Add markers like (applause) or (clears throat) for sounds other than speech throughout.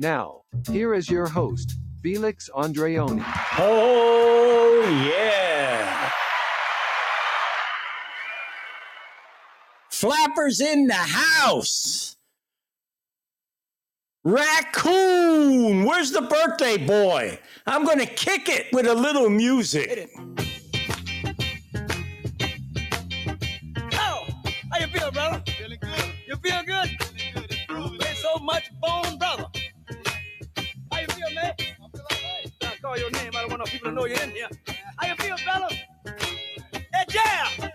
Now, here is your host, Felix Andreoni. Oh, yeah. Flappers in the house. Raccoon, where's the birthday boy? I'm going to kick it with a little music. Oh, how you feel, brother? Feeling good. You feel good? Feeling good. Improving. Ain't so much bone, brother. Call your name. I don't want no people to know you're in here. How you feel, brother? Hey, yeah.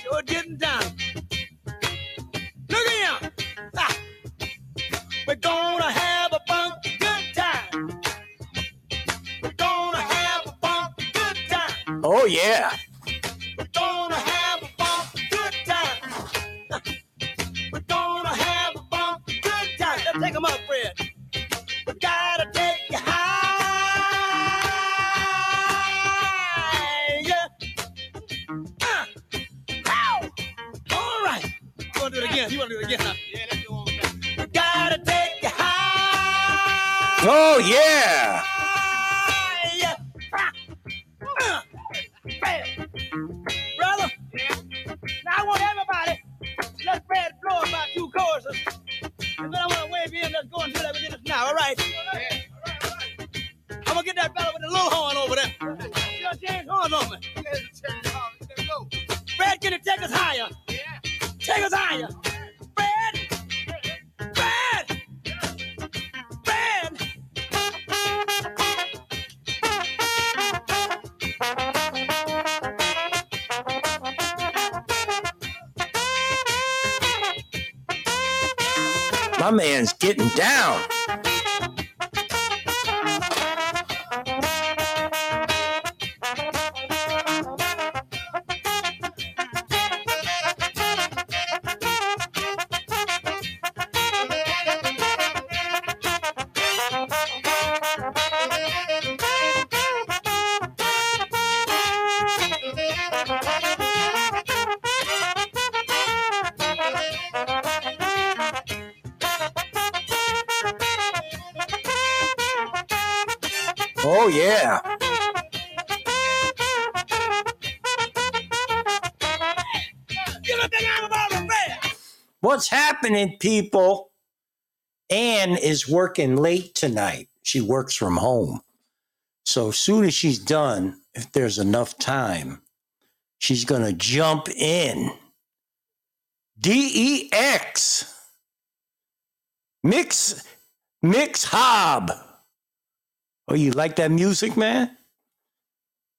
Sure getting down. Look at him. Ah. We're gonna have a funky good time. We're gonna have a funky good time. Oh, yeah. Oh, yeah. My man's getting down. Happening, people? Anne is working late tonight. She works from home. So, as soon as she's done, if there's enough time, she's going to jump in. DEX. Mix, Mix Hob. Oh, you like that music, man?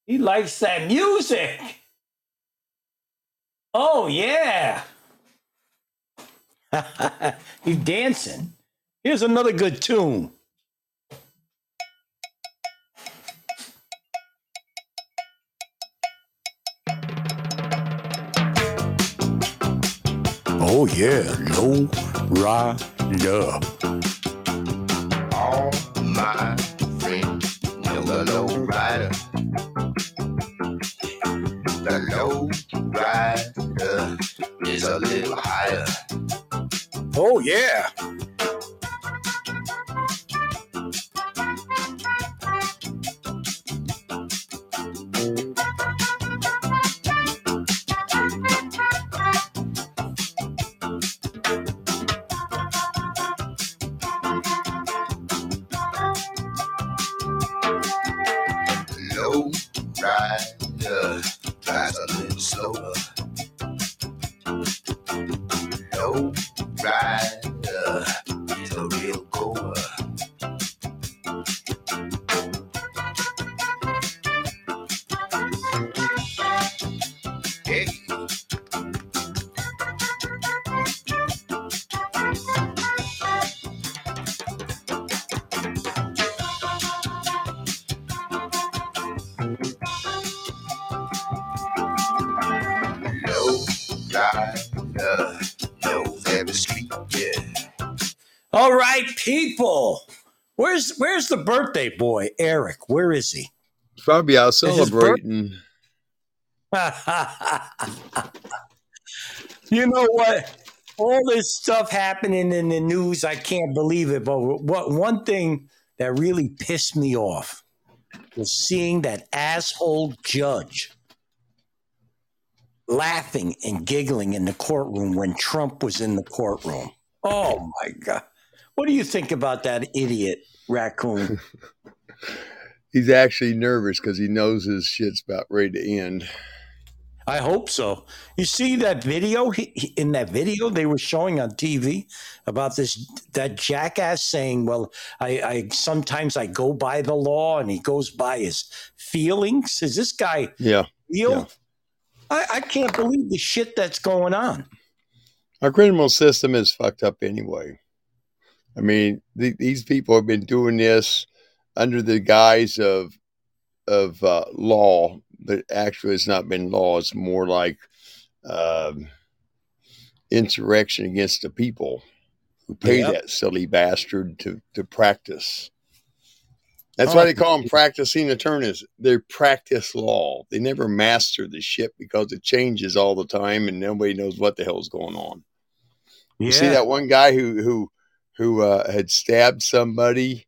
He likes that music. Oh, yeah. (laughs) He's dancing. Here's another good tune. Oh yeah, low rider. all my friends know the low rider. The low rider is a little higher. Oh yeah. People. Where's where's the birthday boy, Eric? Where is he? Probably out celebrating. (laughs) you know what? all this stuff happening in the news. I can't believe it. But what one thing that really pissed me off was seeing that asshole judge laughing and giggling in the courtroom when Trump was in the courtroom. Oh my God. What do you think about that idiot raccoon? (laughs) He's actually nervous because he knows his shit's about ready to end. I hope so. You see that video he, he- in that video they were showing on TV about this that jackass saying, "Well, I, I sometimes I go by the law," and he goes by his feelings. Is this guy Yeah. real? Yeah. I, I can't believe the shit that's going on. Our criminal system is fucked up anyway. I mean, th- these people have been doing this under the guise of of uh, law, but actually, it's not been law. It's more like um, insurrection against the people who pay Yep. that silly bastard to to practice. That's why they call them practicing attorneys. They practice law. They never master the shit because it changes all the time, and nobody knows what the hell's going on. You see that one guy who who who uh, had stabbed somebody?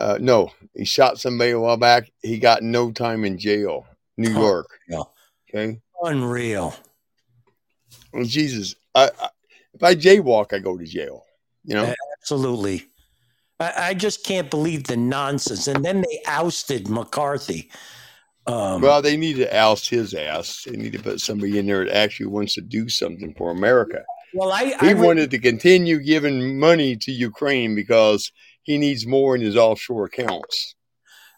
Uh, no, he shot somebody a while back. He got no time in jail, New Oh, York. yeah. Okay. unreal. Well, Jesus, I, I, if I jaywalk, I go to jail. You know. Absolutely. I, I just can't believe the nonsense. And then they ousted McCarthy. Um, Well, they need to oust his ass. They need to put somebody in there that actually wants to do something for America. Well, I, He I wanted to continue giving money to Ukraine because he needs more in his offshore accounts.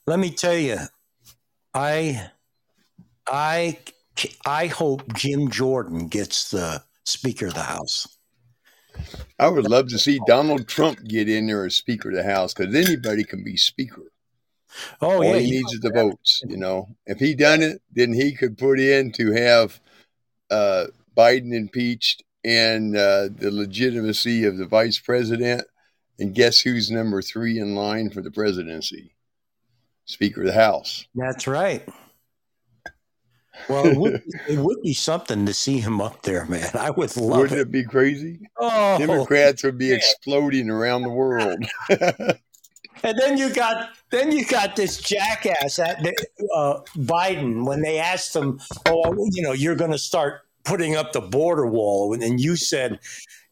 let me tell you, I, I, I hope Jim Jordan gets the Speaker of the House. I would love to see Donald Trump get in there as Speaker of the House because anybody can be Speaker. Oh All yeah, he he- needs is the votes. You know, if he done it, then he could put in to have uh, Biden impeached and uh, the legitimacy of the vice president. And guess who's number three in line for the presidency? Speaker of the House. that's right. Well, it would, it would be something to see him up there, man. I would love Wouldn't it. it be crazy? Oh, Democrats would be exploding around the world. (laughs) And then you got then you got this jackass at uh, Biden when they asked him, "Oh, you know, you're going to start putting up the border wall," and you said,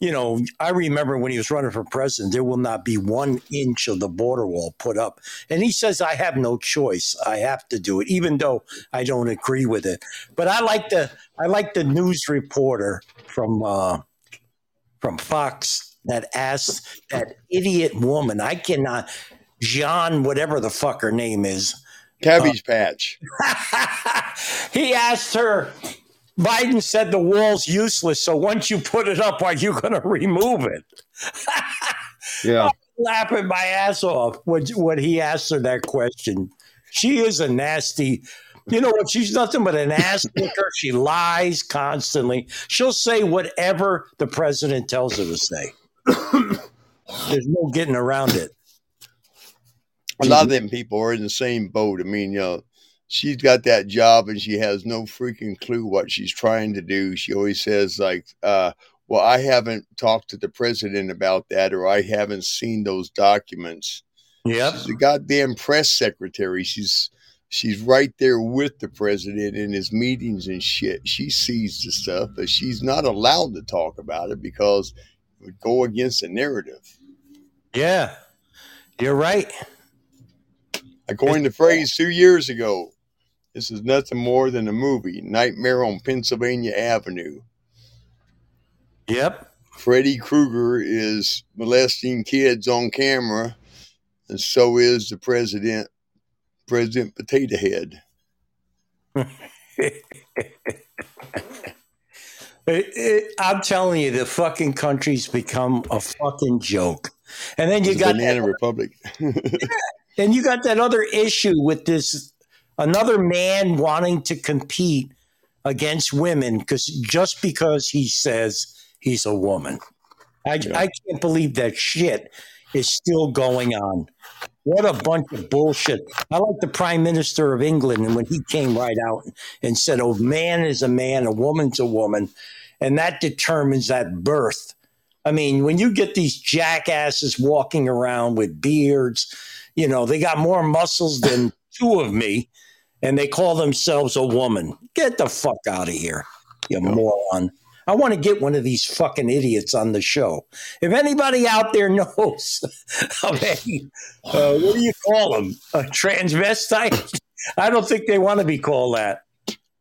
"You know, I remember when he was running for president, there will not be one inch of the border wall put up." And he says, "I have no choice. I have to do it, even though I don't agree with it." But I like the I like the news reporter from uh, from Fox that asked that idiot woman. I cannot. John, whatever the fuck her name is, Cabbage Patch. (laughs) he asked her. Biden said the wall's useless, so once you put it up, are you going to remove it? (laughs) Yeah. I'm Laughing my ass off when, when he asked her that question. She is a nasty, you know what? She's nothing but an ass (laughs) licker. She lies constantly. She'll say whatever the president tells her to say. (coughs) There's no getting around it. a lot of them people are in the same boat. I mean, you know, she's got that job and she has no freaking clue what she's trying to do. She always says like, uh, "Well, I haven't talked to the president about that, or I haven't seen those documents." Yep. She's a goddamn press secretary. She's she's right there with the president in his meetings and shit. She sees the stuff, but she's not allowed to talk about it because it would go against the narrative. Yeah. You're right. I coined the phrase two years ago. This is nothing more than a movie, Nightmare on Pennsylvania Avenue. Yep. Freddy Krueger is molesting kids on camera, and so is the president, President Potato Head. (laughs) It- it- I'm telling you, the fucking country's become a fucking joke. And then you It's got Banana that, Republic. (laughs) then you got that other issue with this another man wanting to compete against women because just because he says he's a woman. I, I can't believe that shit is still going on. What a bunch of bullshit. I like the Prime Minister of England and when he came right out and said, Oh, man is a man, a woman's a woman. and that determines that birth. I mean, when you get these jackasses walking around with beards, you know, they got more muscles than two of me, and they call themselves a woman. Get the fuck out of here, you moron. I want to get one of these fucking idiots on the show. If anybody out there (laughs) knows of any, uh, what do you call them? A transvestite? (laughs) I don't think they want to be called that.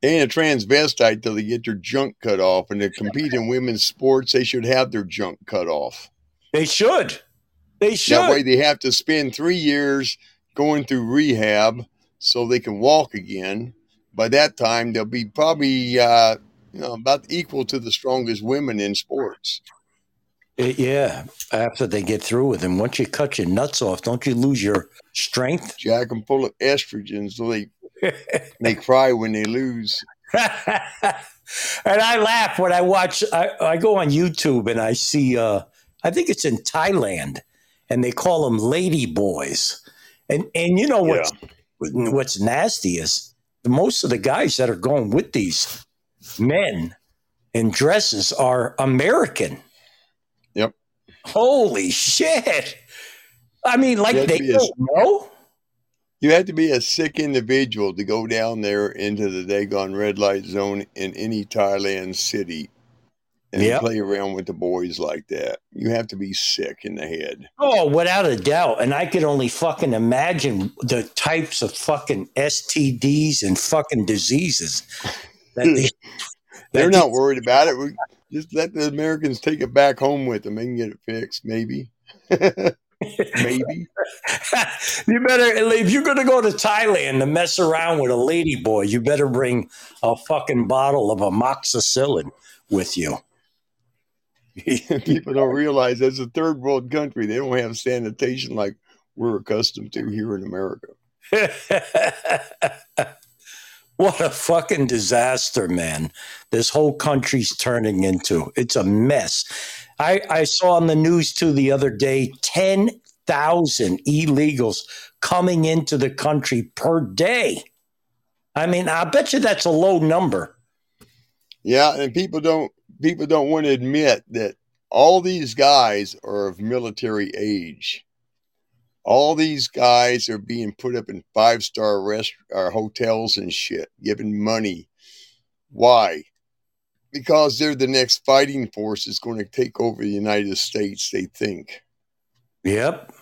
And a transvestite till they get their junk cut off. And to compete in women's sports, they should have their junk cut off. They should. They should. That way they have to spend three years going through rehab so they can walk again. By that time, they'll be probably uh, you know, about equal to the strongest women in sports. Uh, yeah, after they get through with them, once you cut your nuts off, don't you lose your strength? Jack them full of estrogen so they (laughs) they cry when they lose. (laughs) and I laugh when I watch. I, I go on YouTube and I see. Uh, I think it's in Thailand, and they call them lady boys. And and you know what's what's nasty is most of the guys that are going with these men in dresses are American. Yep. Holy shit! I mean, like they don't know. You have to be a sick individual to go down there into the Dagon red light zone in any Thailand city and Yep. play around with the boys like that. You have to be sick in the head. Oh, without a doubt. And I could only fucking imagine the types of fucking STDs and fucking diseases. That they, (laughs) They're that not worried about it. We just let the Americans take it back home with them. They can get it fixed, maybe. (laughs) maybe. (laughs) you better, if you're going to go to Thailand to mess around with a lady boy, you better bring a fucking bottle of amoxicillin with you. (laughs) People don't realize that's a third world country. They don't have sanitation like we're accustomed to here in America. (laughs) what a fucking disaster, man. This whole country's turning into. It's a mess. I, I saw on the news too the other day 10,000 illegals coming into the country per day. I mean, I bet you that's a low number. Yeah, and people don't people don't want to admit that all these guys are of military age. All these guys are being put up in five star rest or hotels and shit, given money. Why? Because they're the next fighting force that's going to take over the United States. They think. Yep.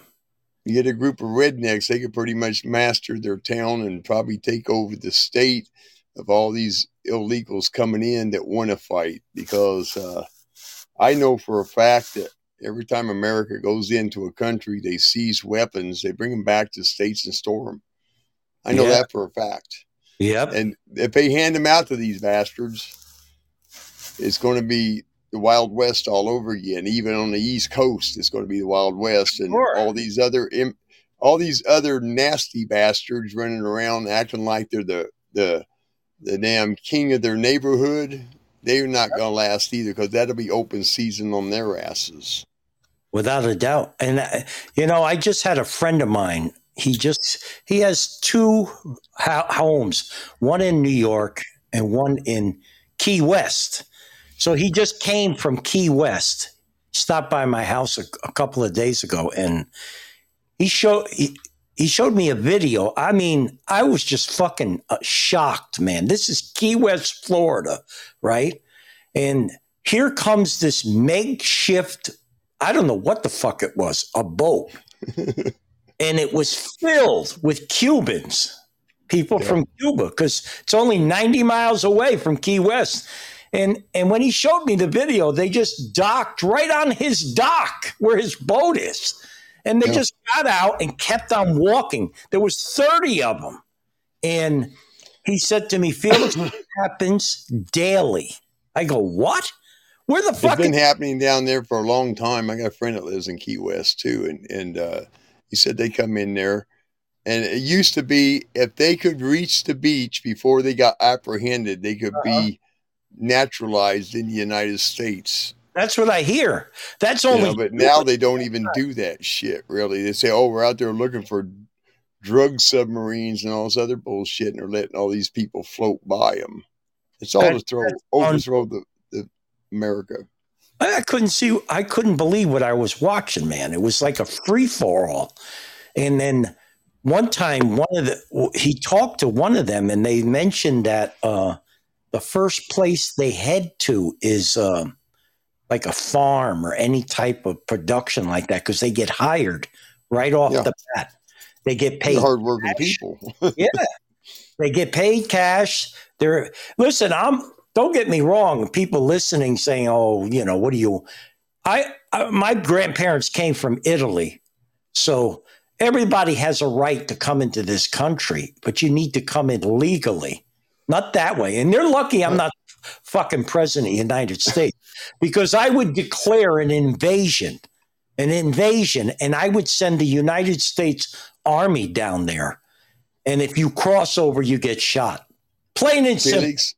You get a group of rednecks, they could pretty much master their town and probably take over the state of all these illegals coming in that want to fight. Because uh, I know for a fact that every time America goes into a country, they seize weapons, they bring them back to the states and store them. I know Yeah. that for a fact. Yep. And if they hand them out to these bastards, it's going to be the Wild West all over again. Even on the East Coast, it's going to be the Wild West, and Sure. all these other im- all these other nasty bastards running around acting like they're the the the damn king of their neighborhood. They're not going to last either because that'll be open season on their asses. without a doubt. And uh, you know, I just had a friend of mine. He just he has two ho- homes, one in New York and one in Key West. So he just came from Key West, stopped by my house a, a couple of days ago, and he showed he, he showed me a video. I mean, I was just fucking uh, shocked, man. This is Key West, Florida, right? And here comes this makeshift I don't know what the fuck it was, a boat. (laughs) and it was filled with Cubans, people Yeah. from Cuba, because it's only 90 miles away from Key West. And and when he showed me the video, they just docked right on his dock where his boat is. And they Yeah. just got out and kept on walking. There was 30 of them. And he said to me, Felix, (laughs) happens daily. I go, what? Where the It's fuck? been happening down there for a long time. I got a friend that lives in Key West too, and and uh, he said they come in there, and it used to be if they could reach the beach before they got apprehended, they could be naturalized in the United States. That's what I hear. That's only know, but now they don't even do that shit. Really, they say, "Oh, we're out there looking for drug submarines and all this other bullshit," and they're letting all these people float by them. It's all to throw overthrow the the America. I I couldn't see, I couldn't believe what I was watching, man. It was like a free for all. And then one time, one of the, he talked to one of them and they mentioned that uh, the first place they head to is uh, like a farm or any type of production like that because they get hired right off Yeah. the bat. They get paid hardworking people. (laughs) yeah. They get paid cash. They're listen, I'm don't get me wrong, people listening saying, "Oh, you know, what do you I, I my grandparents came from Italy. So everybody has a right to come into this country, but you need to come in legally. Not that way. And they're lucky I'm not fucking president of the United States because I would declare an invasion, an invasion, and I would send the United States Army down there. And if you cross over, you get shot. Plain and simple. Felix,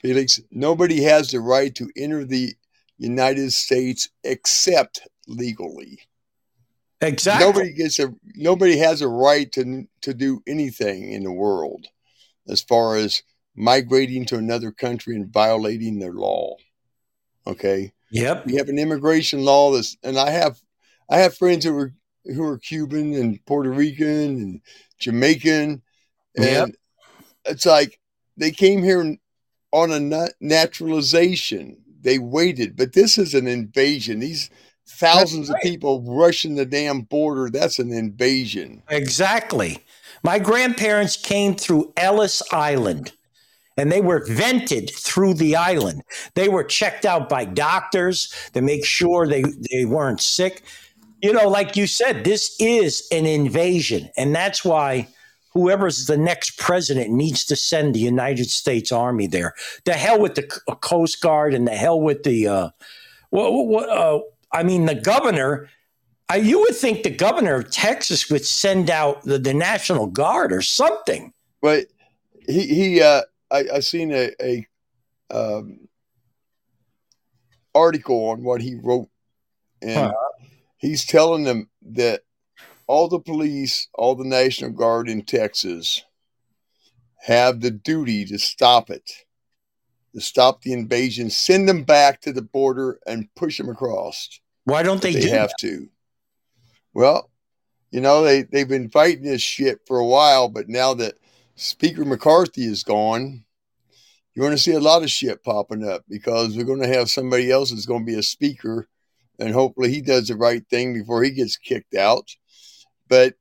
Felix, nobody has the right to enter the United States except legally. Exactly. Nobody gets a nobody has a right to to do anything in the world as far as migrating to another country and violating their law. Okay? Yep. We have an immigration law that's and I have I have friends who are who are Cuban and Puerto Rican and Jamaican and Yep. it's like they came here on a naturalization. They waited, but this is an invasion. These thousands right. of people rushing the damn border, that's an invasion. Exactly. My grandparents came through Ellis Island and they were vented through the island. They were checked out by doctors to make sure they, they weren't sick. You know, like you said, this is an invasion. And that's why whoever's the next president needs to send the United States Army there. The hell with the Coast Guard and the hell with the, uh, what, what, uh, I mean, the governor you would think the governor of Texas would send out the, the National Guard or something. But he he uh I, I seen a, a um article on what he wrote and Huh. he's telling them that all the police, all the National Guard in Texas have the duty to stop it, to stop the invasion, send them back to the border and push them across. Why don't they, They, do have that? to. Well, you know, they, they've been fighting this shit for a while, but now that Speaker McCarthy is gone, you're going to see a lot of shit popping up because we're going to have somebody else that's going to be a speaker, and hopefully he does the right thing before he gets kicked out. But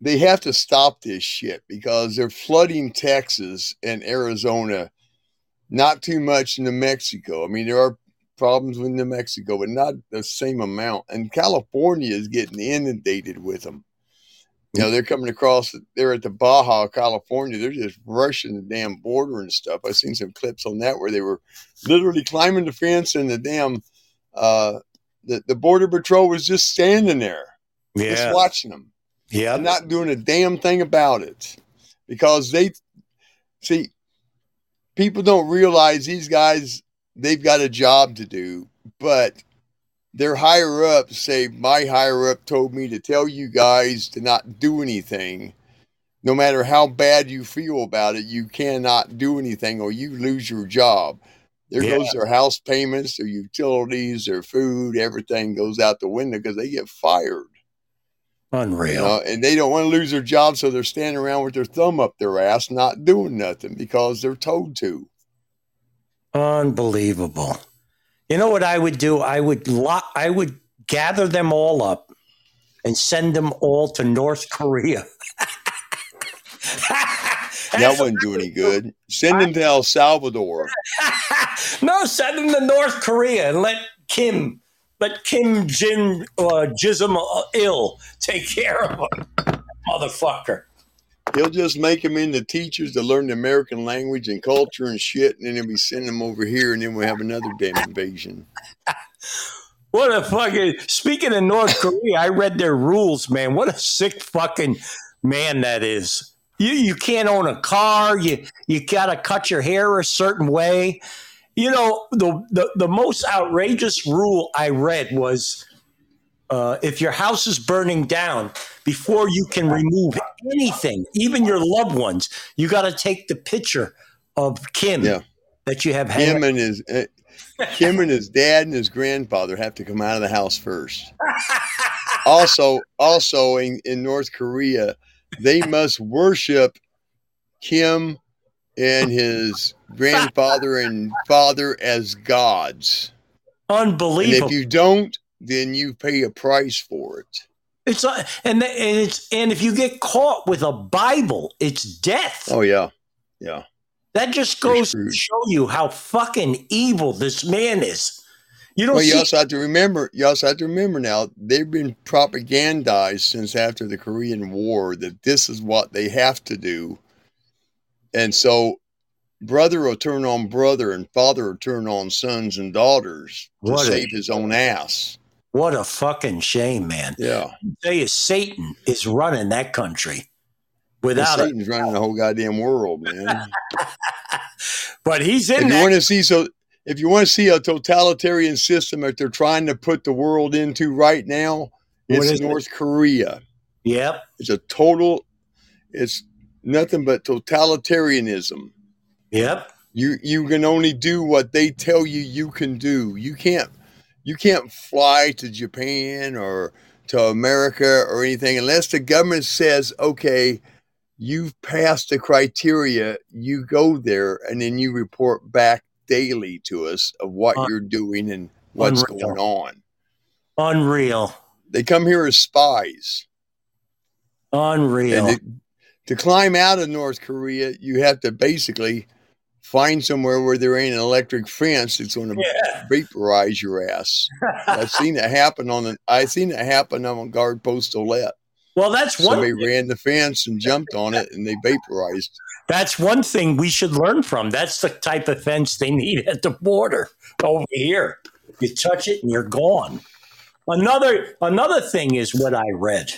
they have to stop this shit because they're flooding Texas and Arizona, not too much New Mexico. I mean, there are problems with New Mexico, but not the same amount. And California is getting inundated with them. You know, they're coming across, they're at the Baja, California. They're just rushing the damn border and stuff. I've seen some clips on that where they were literally climbing the fence and the damn, uh, the, the border patrol was just standing there, just watching them yeah. and not doing a damn thing about it because they see people don't realize these guys they've got a job to do but their higher up say my higher up told me to tell you guys to not do anything no matter how bad you feel about it you cannot do anything or you lose your job there Yeah. goes their house payments their utilities their food everything goes out the window because they get fired you Unreal. know, and they don't want to lose their job, so they're standing around with their thumb up their ass, not doing nothing because they're told to. Unbelievable. You know what I would do? I would lo- I would gather them all up and send them all to North Korea. (laughs) That wouldn't do any good. Send them to El Salvador. (laughs) no, send them to North Korea and let Kim, let Kim Jin uh, Jism uh, ill take care of them, motherfucker. He'll just make them into teachers to learn the American language and culture and shit, and then he'll be sending them over here, and then we'll have another damn invasion. (laughs) What a fucking. Speaking of North Korea, I read their rules, man. What a sick fucking man that is. You you can't own a car. You you gotta cut your hair a certain way. You know the the, the most outrageous rule I read was uh, if your house is burning down, before you can remove anything, even your loved ones, you got to take the picture of Kim Yeah. that you have. Him and his, uh, Kim and his dad and his grandfather have to come out of the house first. (laughs) also, also in, in North Korea, they must worship Kim and his grandfather and father as gods. And Unbelievable. if you don't, then you pay a price for it. it's uh, and, th- and it's and if you get caught with a Bible, it's death. Oh yeah, yeah. that just goes to show you how fucking evil this man is. You don't Well, you also have to remember. You also have to remember now. They've been propagandized since after the Korean War that this is what they have to do, and so brother will turn on brother, and father will turn on sons and daughters to What a- save his own ass. What a fucking shame, man. Yeah, tell you, Satan is running that country without it. Satan's running the whole goddamn world, man. (laughs) But he's in. if in you want to see so, if you want to see a totalitarian system that they're trying to put the world into right now, What it's is it? North Korea. Yep. It's a total. It's nothing but totalitarianism. Yep. You you can only do what they tell you you can do. You can't you can't fly to Japan or to America or anything unless the government says, okay, you've passed the criteria. You go there and then you report back daily to us of what Un- you're doing and what's unreal. going on. Unreal. They come here as spies. Unreal. And to, to climb out of North Korea, you have to basically find somewhere where there ain't an electric fence that's going to yeah. vaporize your ass. I've seen it happen on the. I seen it happen on a guard post Olette. Well, that's one. Somebody ran the fence and jumped on it, and they vaporized. That's one thing we should learn from. That's the type of fence they need at the border over here. You touch it and you're gone. Another another thing is what I read.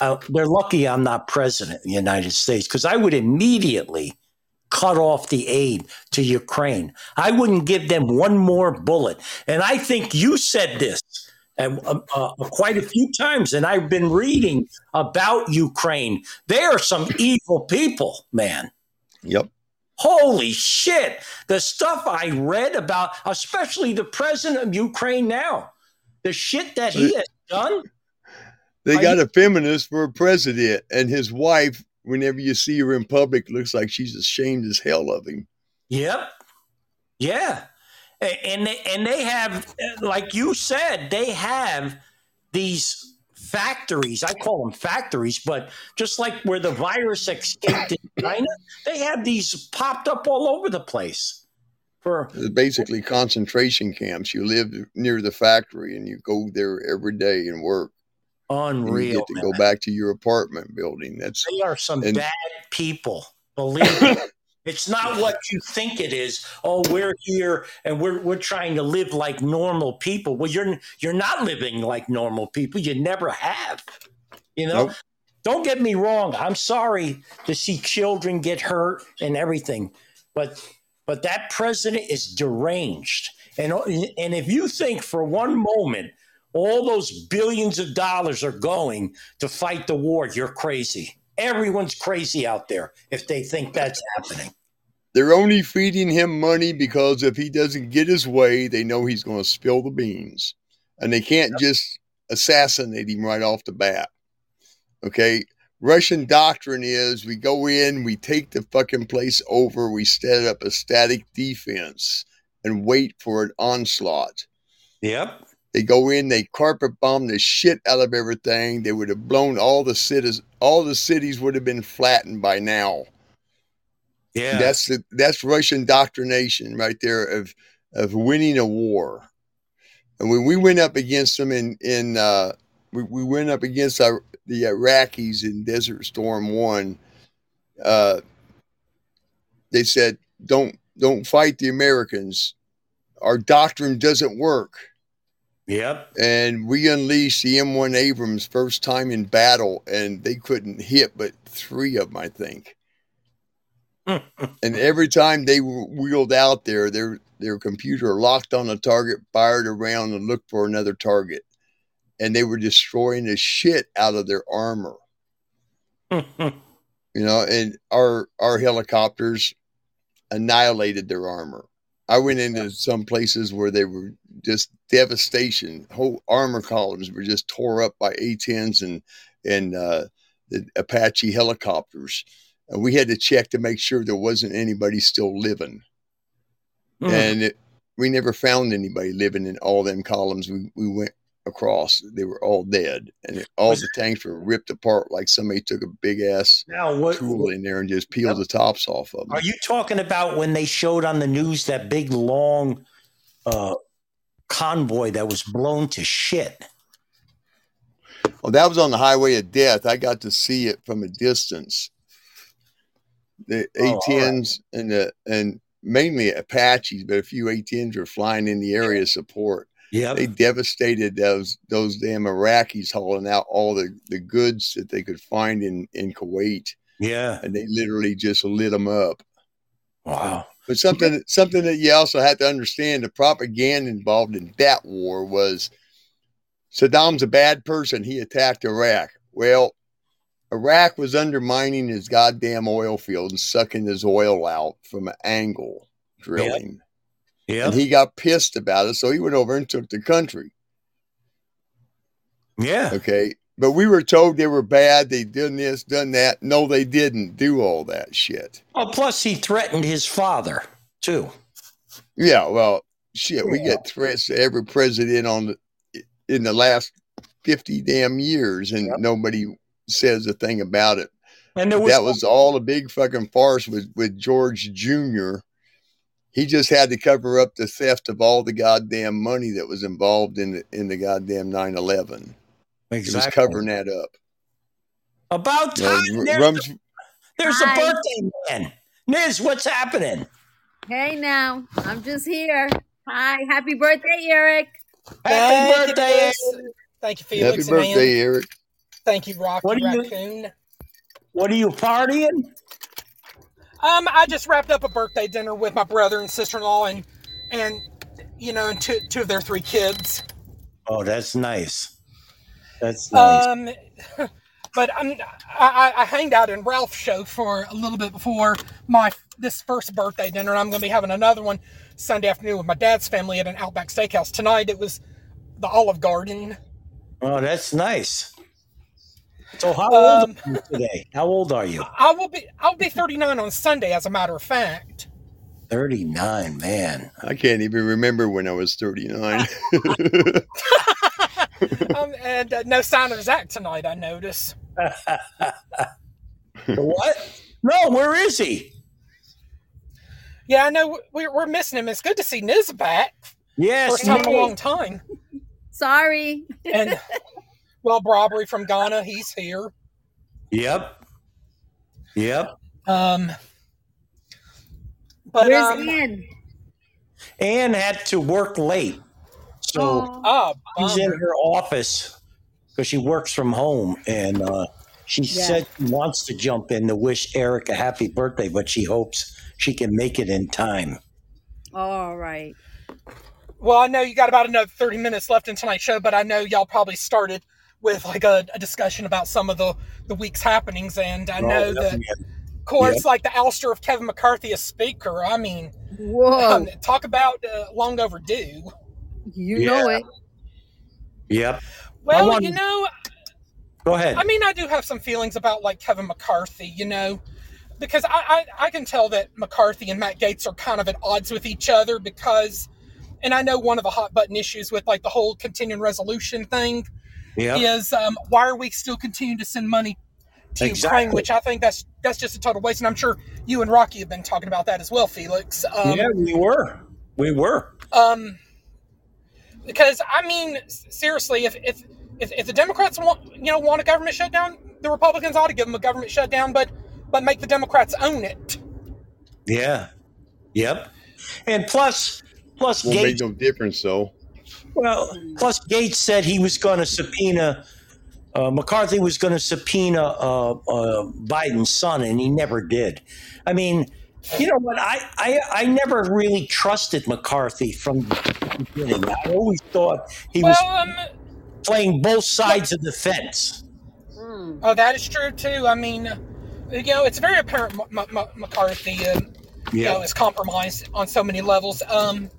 Uh, they're lucky I'm not president of the United States because I would immediately cut off the aid to Ukraine. I wouldn't give them one more bullet. And I think you said this and uh, uh, quite a few times, and I've been reading about Ukraine. They are some evil people, man. Yep. Holy shit. The stuff I read about, especially the president of Ukraine now, the shit that he has done. They got a feminist for a president, and his wife. Whenever you see her in public, looks like she's ashamed as hell of him. Yep. Yeah. And they, and they have, like you said, they have these factories. I call them factories, but just like where the virus escaped in China, they have these popped up all over the place. For basically concentration camps. You live near the factory, and you go there every day and work. Unreal. get to man. go back to your apartment building. That's They are some And- bad people. Believe me. (laughs) It's not what you think it is. Oh, we're here and we're we're trying to live like normal people. Well, you're you're not living like normal people. You never have. You know. Nope. Don't get me wrong. I'm sorry to see children get hurt and everything, but but that president is deranged. And and if you think for one moment all those billions of dollars are going to fight the war, you're crazy. Everyone's crazy out there if they think that's happening. they're only feeding him money because if he doesn't get his way, they know he's going to spill the beans, and they can't just assassinate him right off the bat. Okay, Russian doctrine is we go in, we take the fucking place over, we set up a static defense and wait for an onslaught. Yep. They go in, they carpet bomb the shit out of everything. They would have blown all the cities. All the cities would have been flattened by now. Yeah. That's the, that's Russian doctrination right there of of winning a war. And when we went up against them in in uh, we, we went up against our, the Iraqis in Desert Storm One, uh, they said don't don't fight the Americans. Our doctrine doesn't work. Yep. And we unleashed the M1 Abrams first time in battle, and they couldn't hit but three of them, I think. (laughs) and every time they were wheeled out there, their their computer locked on a target, fired around, and looked for another target, and they were destroying the shit out of their armor. (laughs) You know, and our our helicopters annihilated their armor. I went into some places where they were just devastation. Whole armor columns were just tore up by A-10s and and uh, the Apache helicopters. And we had to check to make sure there wasn't anybody still living. Hmm. And it, we never found anybody living in all them columns we, we went across. They were all dead, and all the tanks were ripped apart like somebody took a big ass now, what tool in there and just peeled the tops off of them. are you talking about when they showed on the news that big long uh, convoy that was blown to shit? Well, that was on the highway of death. I got to see it from a distance. The Oh, all A-10s and the and mainly Apaches, but a few A-10s were flying in the area of support. Yep. They devastated those those damn Iraqis hauling out all the, the goods that they could find in, in Kuwait, yeah. and they literally just lit them up. Wow. But something something that you also have to understand the propaganda involved in that war was Saddam's a bad person. He attacked Iraq. Well, Iraq was undermining his goddamn oil field and sucking his oil out from an angle drilling. Yep. And he got pissed about it, so he went over and took the country. yeah. Okay. But we were told they were bad, they done this, done that. No, they didn't do all that shit. Oh, plus he threatened his father too. Yeah, well, shit, we get threats to every president on the in the last fifty damn years, and Yep. nobody says a thing about it. And there was, that was all a big fucking farce with with George Jr. He just had to cover up the theft of all the goddamn money that was involved in the in the goddamn 9-11. He was exactly covering that up. about You know, time. R- there's Rums- there's a birthday man. Niz, what's happening? Hey now, I'm just here. Hi, happy birthday, Eric. Happy Thank you, birthday! Liz. Thank you, Happy Felix and Ann. birthday, Eric. Thank you, Rocky What do you- Raccoon. What are you partying? Um, I just wrapped up a birthday dinner with my brother and sister-in-law, and and you know, and two two of their three kids. Oh, that's nice. That's nice. Um, (laughs) but I'm, I, I I hanged out in Ralph's show for a little bit before my this first birthday dinner, and I'm going to be having another one Sunday afternoon with my dad's family at an Outback Steakhouse. Tonight it was the Olive Garden. oh, that's nice. So how old Um, are you today? How old are you? I will be I'll be 39 on Sunday, as a matter of fact. 39, man. I can't even remember when I was 39. (laughs) um, and uh, no sign of Zach tonight. I notice. (laughs) what? No, where is he? Yeah, I know we're, we're missing him. It's good to see Niz back. Yes, First time in a long time. Sorry. And (laughs) well, Robbery from Ghana, he's here. Yep. Yep. Um, but Where's um, Ian? Anne had to work late. So Oh, oh, she's in her office because she works from home and uh, she Yeah. said she wants to jump in to wish Eric a happy birthday, but she hopes she can make it in time. all right. Well, I know you got about another 30 minutes left in tonight's show, but I know y'all probably started with like a, a discussion about some of the, the week's happenings. And I know that, yeah. of course, like the ouster of Kevin McCarthy as Speaker. I mean, Whoa, um, talk about uh, long overdue. you know it. Yep. Well, want- you know, Go ahead. I mean, I do have some feelings about like Kevin McCarthy, you know, because I, I, I can tell that McCarthy and Matt Gaetz are kind of at odds with each other because, and I know one of the hot button issues with like the whole continuing resolution thing yep. is um, why are we still continuing to send money to Exactly. Ukraine? Which I think that's that's just a total waste, and I'm sure you and Rocky have been talking about that as well, Felix. Um, yeah, we were. We were. um, because I mean, seriously, if if if, if the Democrats want you know want a government shutdown, the Republicans ought to give them a government shutdown, but but make the Democrats own it. Yeah. Yep. And plus, plus Won't make no difference, though. Well, plus Gaetz said he was going to subpoena. Uh, McCarthy was going to subpoena uh, uh, Biden's son, and he never did. I mean, you know what? I, I I never really trusted McCarthy from the beginning. I always thought he was um, playing both sides of the fence. Mm. oh, that is true too. I mean, you know, it's very apparent M- M- McCarthy. Um, you know, is compromised on so many levels. Um,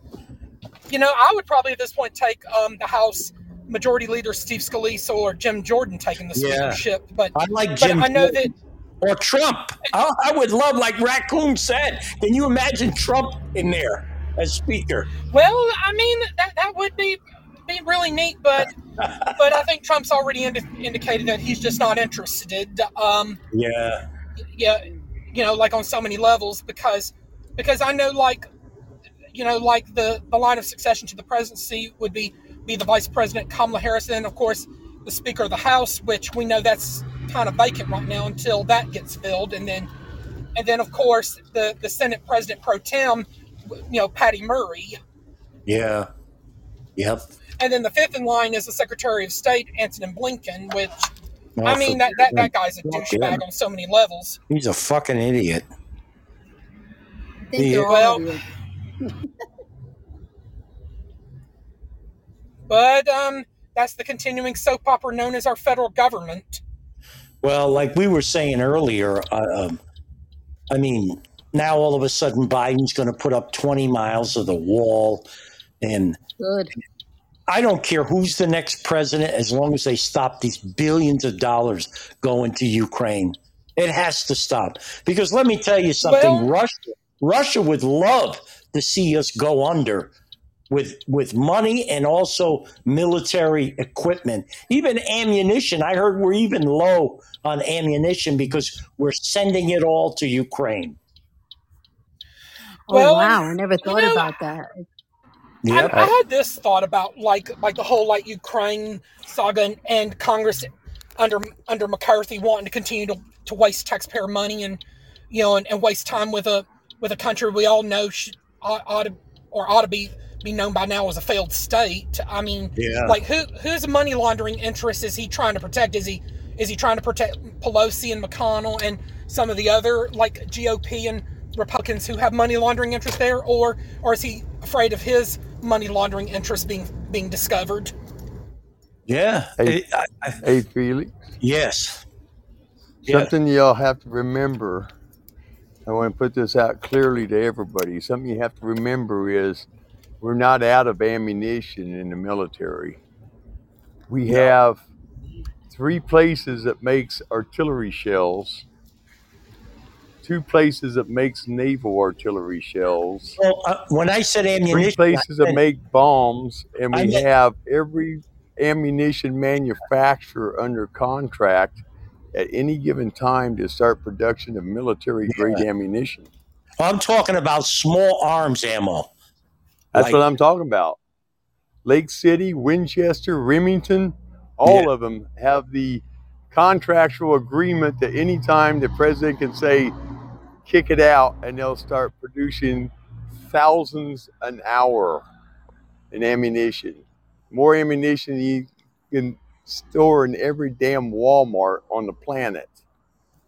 you know, I would probably at this point take um, the House Majority Leader Steve Scalise or Jim Jordan taking the Yeah. speakership, but I like but Jim I know Jordan. that or Trump. I, I would love, like Raccoon said. Can you imagine Trump in there as speaker? Well, I mean that that would be be really neat, but (laughs) but I think Trump's already indi- indicated that he's just not interested. Um, Yeah. yeah, you know, like on so many levels because because I know like you know like the the line of succession to the presidency would be be the vice president Kamala Harris, and then of course the Speaker of the House, which we know that's kind of vacant right now until that gets filled, and then and then of course the the Senate President pro tem, you know Patty Murray. Yeah. Yep. And then the fifth in line is the Secretary of State, Antony Blinken, which I mean that, that, that guy's a douchebag him. on so many levels. He's a fucking idiot. I think Yeah. they're all Well- weird. But um, that's the continuing soap opera known as our federal government. Well, like we were saying earlier, uh, um, I mean, now all of a sudden Biden's going to put up 20 miles of the wall. And Good. I don't care who's the next president as long as they stop these billions of dollars going to Ukraine. It has to stop. Because let me tell you something Well- Russia, Russia would love to see us go under with with money and also military equipment, even ammunition. I heard we're even low on ammunition because we're sending it all to Ukraine. Oh Well, wow, I never thought know, about that. Yep. I, I had this thought about like like the whole like Ukraine saga and, and Congress under under McCarthy wanting to continue to, to waste taxpayer money and you know and, and waste time with a with a country we all know should, ought, ought to or ought to be be known by now as a failed state. I mean, Yeah. like who whose money laundering interest is he trying to protect? Is he is he trying to protect Pelosi and McConnell and some of the other like GOP and Republicans who have money laundering interest there, or or is he afraid of his money laundering interest being being discovered? Yeah. Hey. I- I- Hey, Felix. yes. Yeah. Something y'all have to remember. I want to put this out clearly to everybody. Something you have to remember is we're not out of ammunition in the military. We have three places that makes artillery shells, two places that makes naval artillery shells, Well, uh, when I said three ammunition, places I that make bombs, and I we meant- have every ammunition manufacturer under contract at any given time to start production of military grade ammunition. I'm talking about small arms ammo. That's Like- what I'm talking about. Lake City, Winchester, Remington, all Yeah. of them have the contractual agreement that anytime the president can say, kick it out, and they'll start producing thousands an hour in ammunition. More ammunition than you can store in every damn Walmart on the planet.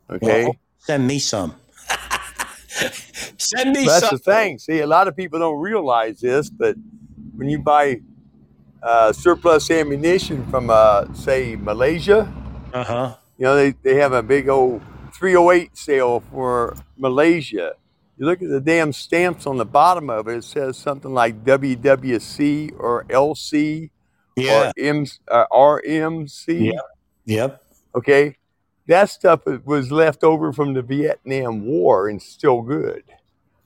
Okay? Well, send me some. (laughs) send me That's some. the thing. See, a lot of people don't realize this, but when you buy uh, surplus ammunition from, uh, say, Malaysia, Uh huh. you know, they, they have a big old 308 sale for Malaysia. You look at the damn stamps on the bottom of it, it says something like WWC or LC Yeah. or M, uh, RMC. Yeah. Yep. Okay. That stuff was left over from the Vietnam War and still good.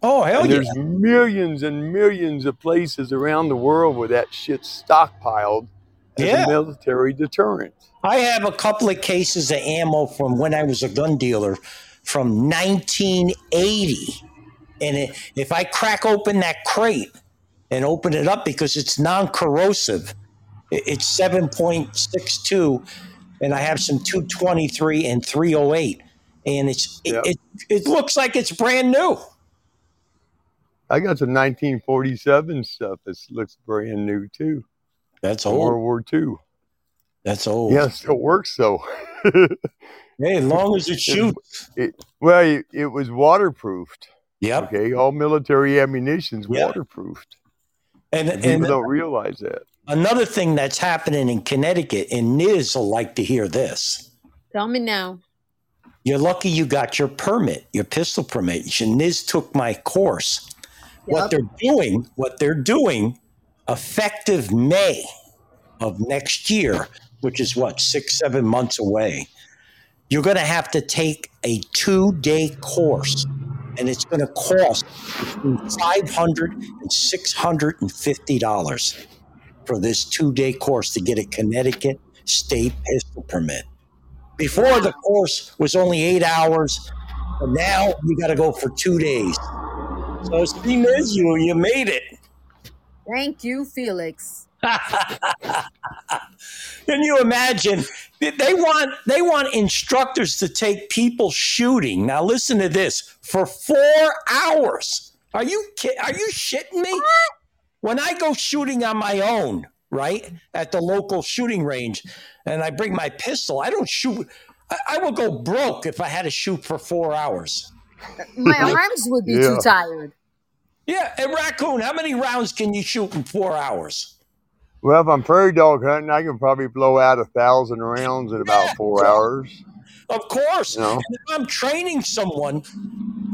Oh hell And yeah. there's millions and millions of places around the world where that shit's stockpiled as Yeah. a military deterrent. I have a couple of cases of ammo from when I was a gun dealer from 1980. And it, if I crack open that crate and open it up because it's non corrosive, it's 7.62, and I have some 223 and 308. And it's it, Yep. it, it looks like it's brand new. I got some 1947 stuff that looks brand new too. That's from World. War II. That's old. Yeah, it still works though. (laughs) Hey, as long as it shoots. It, well, it, it was waterproofed. Yep. Okay, all military ammunition's Yeah. waterproofed. And, And people and don't realize that. Another thing that's happening in Connecticut, and Niz will like to hear this. Tell me now. You're lucky you got your permit, your pistol permit. Niz took my course. What they're doing, what they're doing, effective May of next year, which is what six, seven months away. You're going to have to take a two-day course, and it's going to cost between five hundred and six hundred and fifty dollars for this two-day course to get a Connecticut state pistol permit. Before the course was only eight hours, but now you got to go for two days. So Steve is you, you made it. Thank you, Felix. (laughs) Can you imagine? They want they want instructors to take people shooting. Now listen to this for four hours. Are you ki- are you shitting me? When I go shooting on my own, right at the local shooting range, and I bring my pistol, I don't shoot. I, I will go broke if I had to shoot for four hours. My arms would be Yeah. too tired. Yeah, and raccoon, how many rounds can you shoot in four hours? Well, if I'm prairie dog hunting, I can probably blow out a thousand rounds in about four hours. Of course. You know? And if I'm training someone,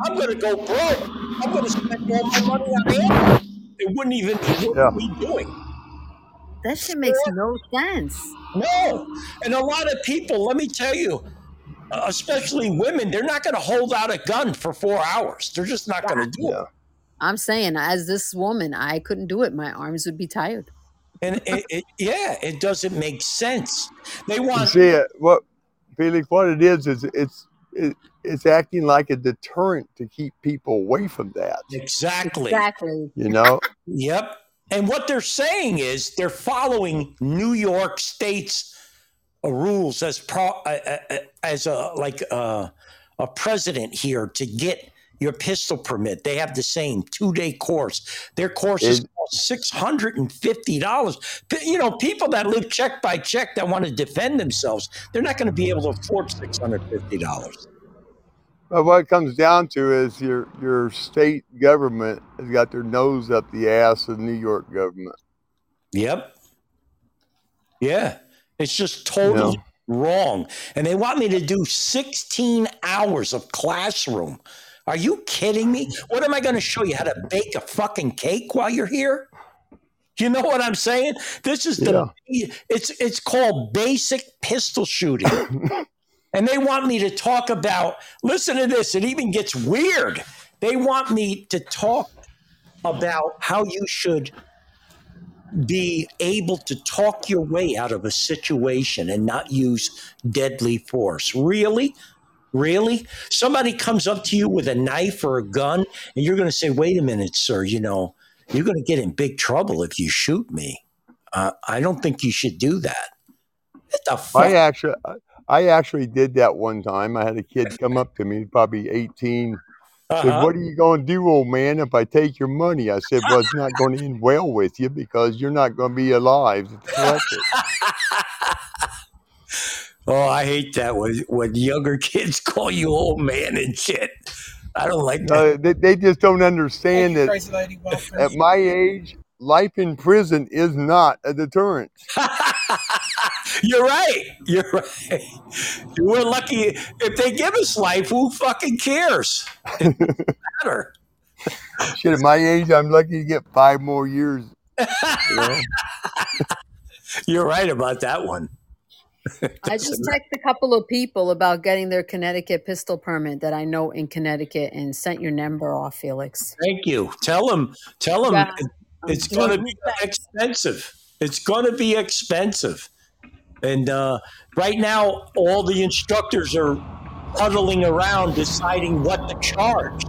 I'm going to go broke. I'm going to spend all my money on ammo. It wouldn't even be worth Yeah. me doing. That shit makes no sense. No. And a lot of people, let me tell you, uh, especially women, they're not going to hold out a gun for four hours. They're just not going to do Yeah. it. I'm saying, as this woman, I couldn't do it. My arms would be tired. And it, it, yeah, it doesn't make sense. They You want. see it? What Felix? What it is is it's it, it's acting like a deterrent to keep people away from that. Exactly. Exactly. You know? Yep. And what they're saying is they're following New York State's uh, rules as pro, uh, uh, as a like uh, a president here to get your pistol permit. They have the same two day course. Their course is six hundred and fifty dollars. You know, people that live check by check that want to defend themselves, they're not going to be able to afford six hundred fifty dollars. But what it comes down to is your your state government has got their nose up the ass of the New York government. Yep. Yeah. It's just totally Yeah. wrong. And they want me to do 16 hours of classroom. Are you kidding me? What am I going to show you how to bake a fucking cake while you're here? You know what I'm saying? This is the it's it's called basic pistol shooting. (laughs) and they want me to talk about listen to this, it even gets weird. They want me to talk about how you should be able to talk your way out of a situation and not use deadly force. Really? Really? Somebody comes up to you with a knife or a gun, and you're going to say, wait a minute, sir, you know, you're going to get in big trouble if you shoot me. Uh, I don't think you should do that. What the fuck? I actually I actually did that one time. I had a kid come up to me, probably 18, said, Uh-huh. What are you going to do, old man, if I take your money? I said, Well, it's not going to end well with you because you're not going to be alive to collect it. (laughs) oh, I hate that when, when younger (laughs) kids call you old man and shit. I don't like that. Uh, they, they just don't understand Thank that crazy lady. Welcome. at my age, life in prison is not a deterrent. (laughs) You're right. You're right. We're lucky if they give us life. Who fucking cares? It matter. Shit, at my age, I'm lucky to get five more years. You (laughs) know? You're right about that one. I just texted a couple of people about getting their Connecticut pistol permit that I know in Connecticut and sent your number off, Felix. Thank you. Tell them. Tell them Yeah, it's going to be expensive. It's going to be expensive. And uh, right now, all the instructors are huddling around deciding what to charge.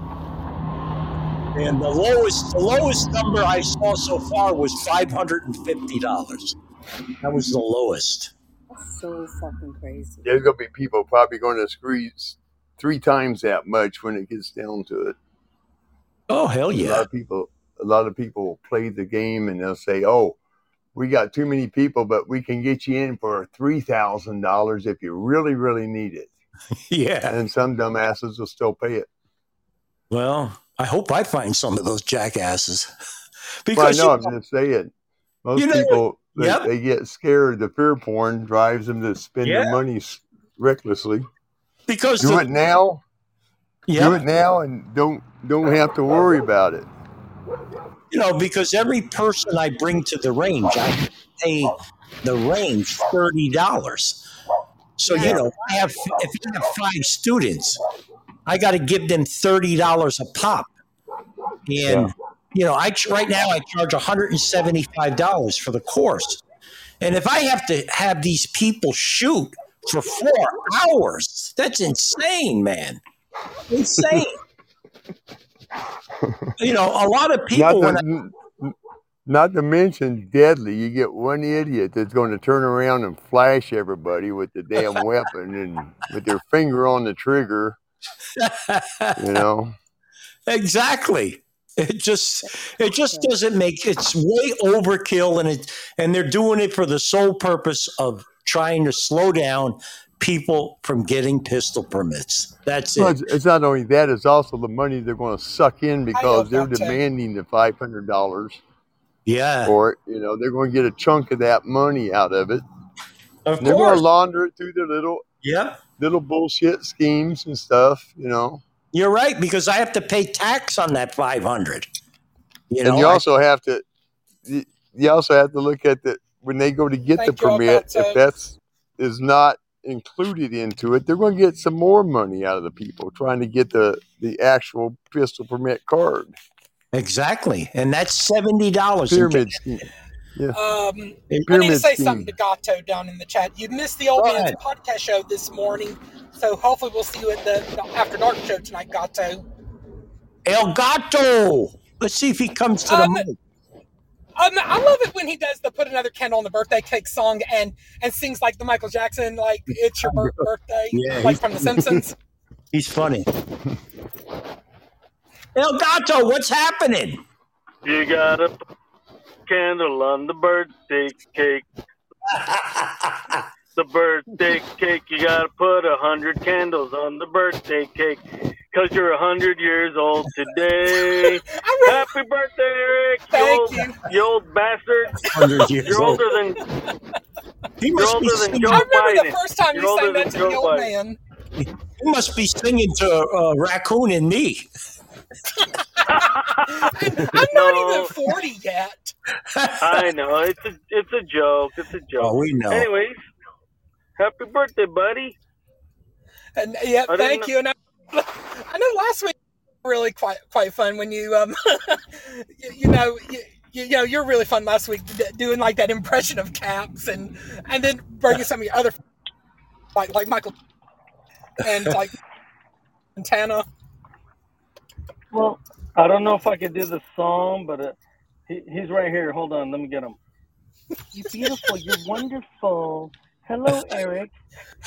And the lowest, the lowest number I saw so far was five hundred and fifty dollars. That was the lowest. That's So fucking crazy. There's going to be people probably going to squeeze three times that much when it gets down to it. Oh hell yeah! A lot yeah! of people, a lot of people will play the game and they'll say, "Oh, we got too many people, but we can get you in for three thousand dollars if you really, really need it." (laughs) Yeah. And some dumbasses will still pay it. Well, I hope I find some of those jackasses (laughs) Well, I know. you I'm just saying. Most You know, people, they, yep. they get scared. The fear porn drives them to spend Yeah. their money recklessly. because Do the, it now. Do yeah, it now, and don't don't have to worry about it. You know, because every person I bring to the range, I pay the range thirty dollars. So you know, I have if I have five students, I got to give them thirty dollars a pop, and you know, I right now I charge one hundred and seventy five dollars for the course, and if I have to have these people shoot for four hours, that's insane, man, (laughs) insane. You know, a lot of Not people when I, to, n- not to mention deadly. You get one idiot that's going to turn around and flash everybody with the damn (laughs) weapon and with their finger on the trigger. You know. exactly. It just it just doesn't make it's way overkill and it and they're doing it for the sole purpose of trying to slow down people from getting pistol permits. That's Well, it. it's, it's not only that; it's also the money they're going to suck in because they're demanding the five hundred dollars Yeah. for it. You know, they're going to get a chunk of that money out of it. Of And they're going to launder it through their little Yep. little bullshit schemes and stuff. You know, You're right because I have to pay tax on that 500. You know, and you I- also have to you, you also have to look at the when they go to get the permit if that's is not included into it they're going to get some more money out of the people trying to get the the actual pistol permit card exactly. And that's $70 in pyramid scheme Um, I need to say scheme. something to Gato down in the chat. You missed the old Go man's ahead. podcast show this morning, so hopefully we'll see you at the, the After Dark show tonight, Gato. El Gato. Let's see if he comes to the Um, mic. Um, I love it when he does the "Put Another Candle on the Birthday Cake" song and and sings like the Michael Jackson, like "It's Your bir- Birthday," Yeah, like from The Simpsons. (laughs) He's funny. (laughs) El Gato, what's happening? You got a candle on the birthday cake. (laughs) The birthday cake, you gotta put a hundred candles on the birthday cake. Cause you're a hundred years old today. (laughs) Happy birthday, Eric! You (laughs) Thank old, you. you old bastard. 100 years You're old. older than He you're must, be older than singing, Joe I remember the first time You're you older sang that than to Joe the old Biden. man. he must be singing to uh, Raccoon and me. (laughs) I'm not No. even forty yet. I know it's a it's a joke. It's a joke. Oh, we know. Anyways, happy birthday, buddy. And yeah, I didn't thank know- you. And I, I know last week was really quite quite fun when you um (laughs) you, you know you, you know you're really fun last week doing like that impression of Caps and and then bringing some of your other like like Michael and like (laughs) Montana. Well, I don't know if I could do the song, but uh, he, he's right here. Hold on, let me get him. You're beautiful. You're wonderful. Hello, Eric. (laughs)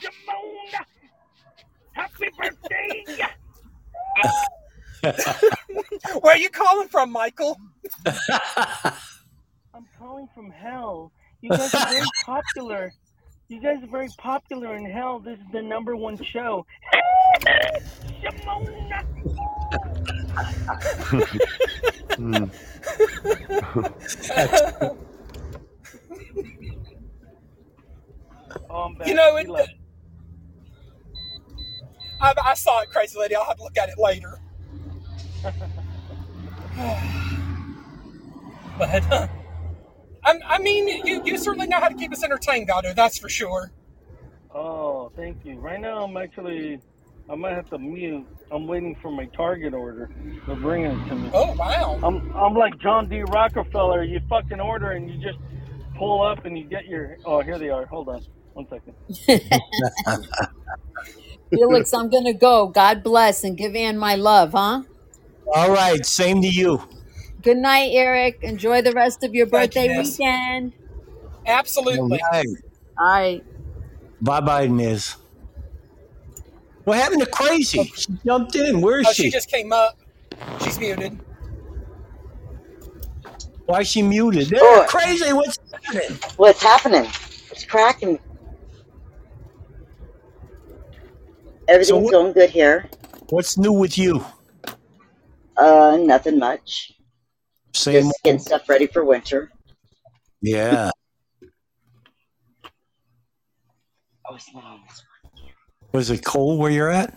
Simona, happy birthday! (laughs) Where are you calling from, Michael? (laughs) I'm calling from hell. You guys are very (laughs) popular. You guys are very popular in hell. This is the number one show. Simona. Hmm. Oh, I'm back. You know, He it, left. I, I saw it, crazy lady. I'll have to look at it later. (sighs) but uh, I, I mean, you, you certainly know how to keep us entertained, Gato. That's for sure. Oh, thank you. Right now, I'm actually, I might have to mute. I'm waiting for my Target order. They're bringing it to me. Oh wow! I'm, I'm like John D. Rockefeller. You fucking order and you just pull up and you get your. Oh, here they are. Hold on, one second. (laughs) Felix, I'm gonna go. God bless and give Ann my love, huh? All right, same to you. Good night, Eric. Enjoy the rest of your Thank you, birthday weekend. All Absolutely. right. All right. Bye bye, Miz. What happened to Crazy? Oh. She jumped in. Where is Oh, she? she just came up. She's muted. Why is she muted? There, Oh. Crazy, what's happening? What's happening? It's cracking. Everything's what- going good here. What's new with you? Uh, nothing much. Same. Just getting stuff ready for winter. Yeah. (laughs) Oh, it's not on this one. Was it cold where you're at?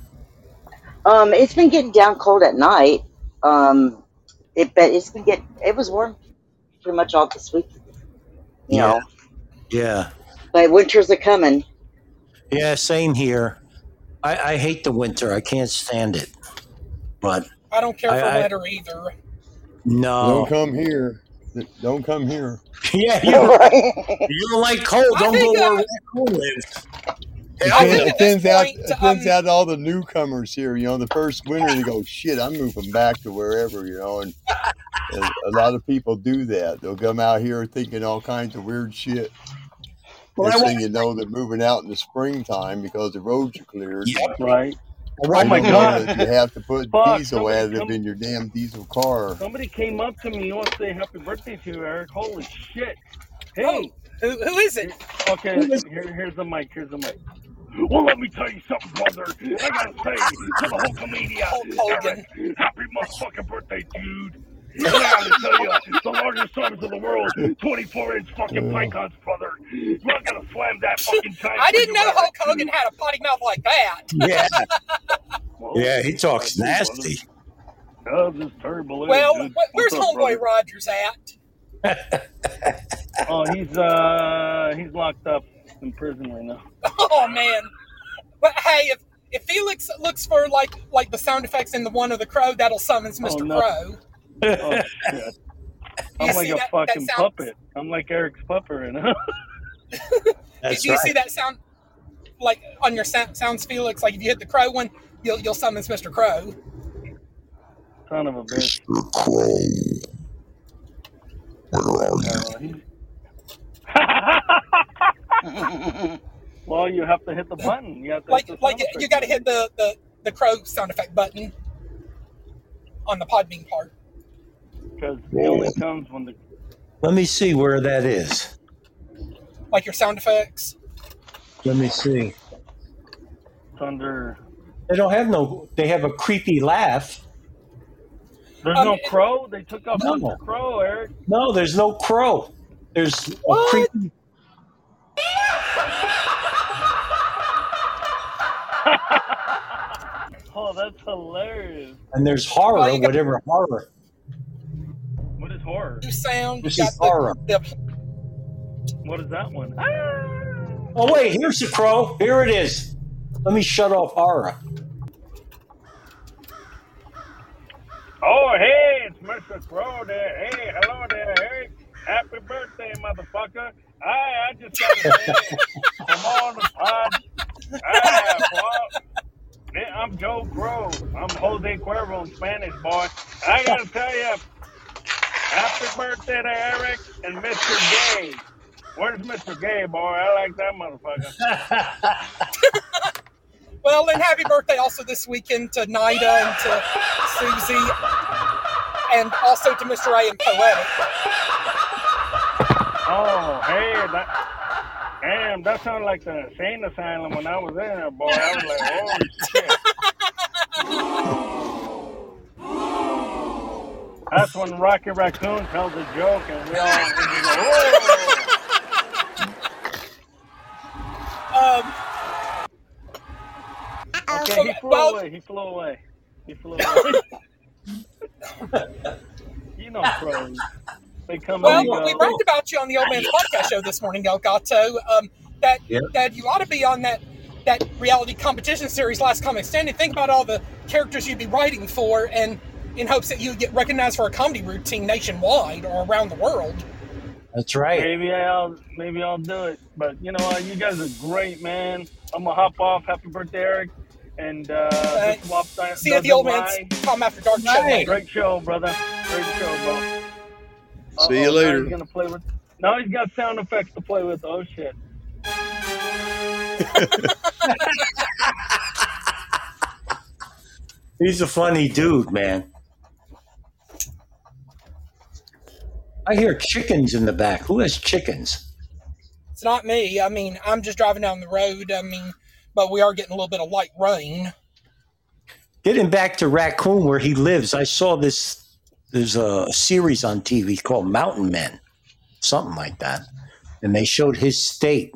Um, it's been getting down cold at night. Um, it but it's been getting it was warm pretty much all this week. You Yeah. know, Yeah. but winters are coming. Yeah, same here. I, I hate the winter. I can't stand it. But I don't care I- for I- winter either. no. Don't come here. Don't come here. (laughs) yeah, you, (laughs) Right. you don't like cold. Don't go think, where uh, Raccoon lives. It, I thin- think it at this thins out. It thins um, out all the newcomers here. You know, the first winter they go, "Shit, I'm moving back to wherever." You know, and, and a lot of people do that. They'll come out here thinking all kinds of weird shit. Well, Next thing you know, they're moving out in the springtime because the roads are cleared. Yep. Right. I Oh ride my You God. You have to put Fuck, diesel somebody additive come- in your damn diesel car. Somebody came up to me. You want to say happy birthday to you, Eric? Holy shit! Hey, Oh, who, who is it? okay. Here, here's the mic. Here's the mic. Well, let me tell you something, brother. I gotta say to the whole comedian, Hulk Hogan. Eric, happy motherfucking birthday, dude. And I gotta tell you, (laughs) the largest service in the world, 24 inch fucking pythons, brother. You're not gonna slam that (laughs) fucking time. I didn't know Eric. Hulk Hogan had a potty mouth like that. (laughs) yeah, Well, yeah, he talks that's nasty. brother. Oh, this terrible. Well, dude. where's What's up, Homeboy brother? Rogers at? Oh, he's uh, he's locked up in prison right now. Oh man. But hey, if if Felix looks for like like the sound effects in the one of the crow, that'll summons Mr. Oh, no. Crow. Oh (laughs) shit! I'm like a that- that fucking sound- puppet. I'm like Eric's puppet you know. (laughs) That's Do you right. see that sound like on your sound, sounds Felix? Like if you hit the crow one, you'll you'll summons Mr. Crow. Son of a bitch. Uh, he- (laughs) well, you have to hit the button. You have to Like hit the like you got to hit the, the the crow sound effect button on the Podbean part. Because it only comes when the Let me see where that is. Like your sound effects. Let me see. Thunder. They don't have no. They have a creepy laugh. There's Um, no crow. They took off No. Mr. Crow, Eric. No, there's no crow. There's a creepy. (laughs) Oh, that's hilarious. And there's horror, Oh, you got- whatever horror. What is horror? New sound. This is got the- horror. the- What is that one? Ah! Oh wait, here's the crow. Here it is. Let me shut off horror. Oh, hey, it's Mr. Crow there. Hey, hello there, Eric. Happy birthday, motherfucker. Hi, I just got to say, from all the pod. Hi, well, I'm Joe Crow. I'm Jose Cuervo in Spanish, boy. I got to tell you, happy birthday to Eric and Mr. Gay. Where's Mr. Gay, boy? I like that motherfucker. (laughs) Well, and happy birthday also this weekend to Nida and to Susie, and also to Mr. A and Poetic. Oh, hey, that, damn, that sounded like the insane asylum when I was in there, boy. I was like, holy shit. (laughs) That's when Rocky Raccoon tells a joke and we all we (laughs) just go, oh. Um, Okay, he flew Well- away. He flew away. He flew away. (laughs) you know pros. They come well, and we go. bragged about you on the Old Man's Podcast show this morning, El Gato. Um, that Yeah. that you ought to be on that that reality competition series, Last Comic Standing. Think about all the characters you'd be writing for, and in hopes that you get recognized for a comedy routine nationwide or around the world. That's right. Maybe I'll maybe I'll do it. But you know what? You guys are great, man. I'm gonna hop off. Happy birthday, Eric. And uh, Thanks. this swap time See you at the Old Man's Tom After Dark show Right. later. Great show, brother. Great show, bro. See you Uh-oh, now later. He's gonna play with. Now he's got sound effects to play with. Oh shit. (laughs) He's a funny dude, man. I hear chickens in the back. Who has chickens? It's not me. I mean, I'm just driving down the road. I mean, but we are getting a little bit of light rain. Getting back to Raccoon, where he lives, I saw this. There's a series on TV called Mountain Men, something like that, and they showed his state.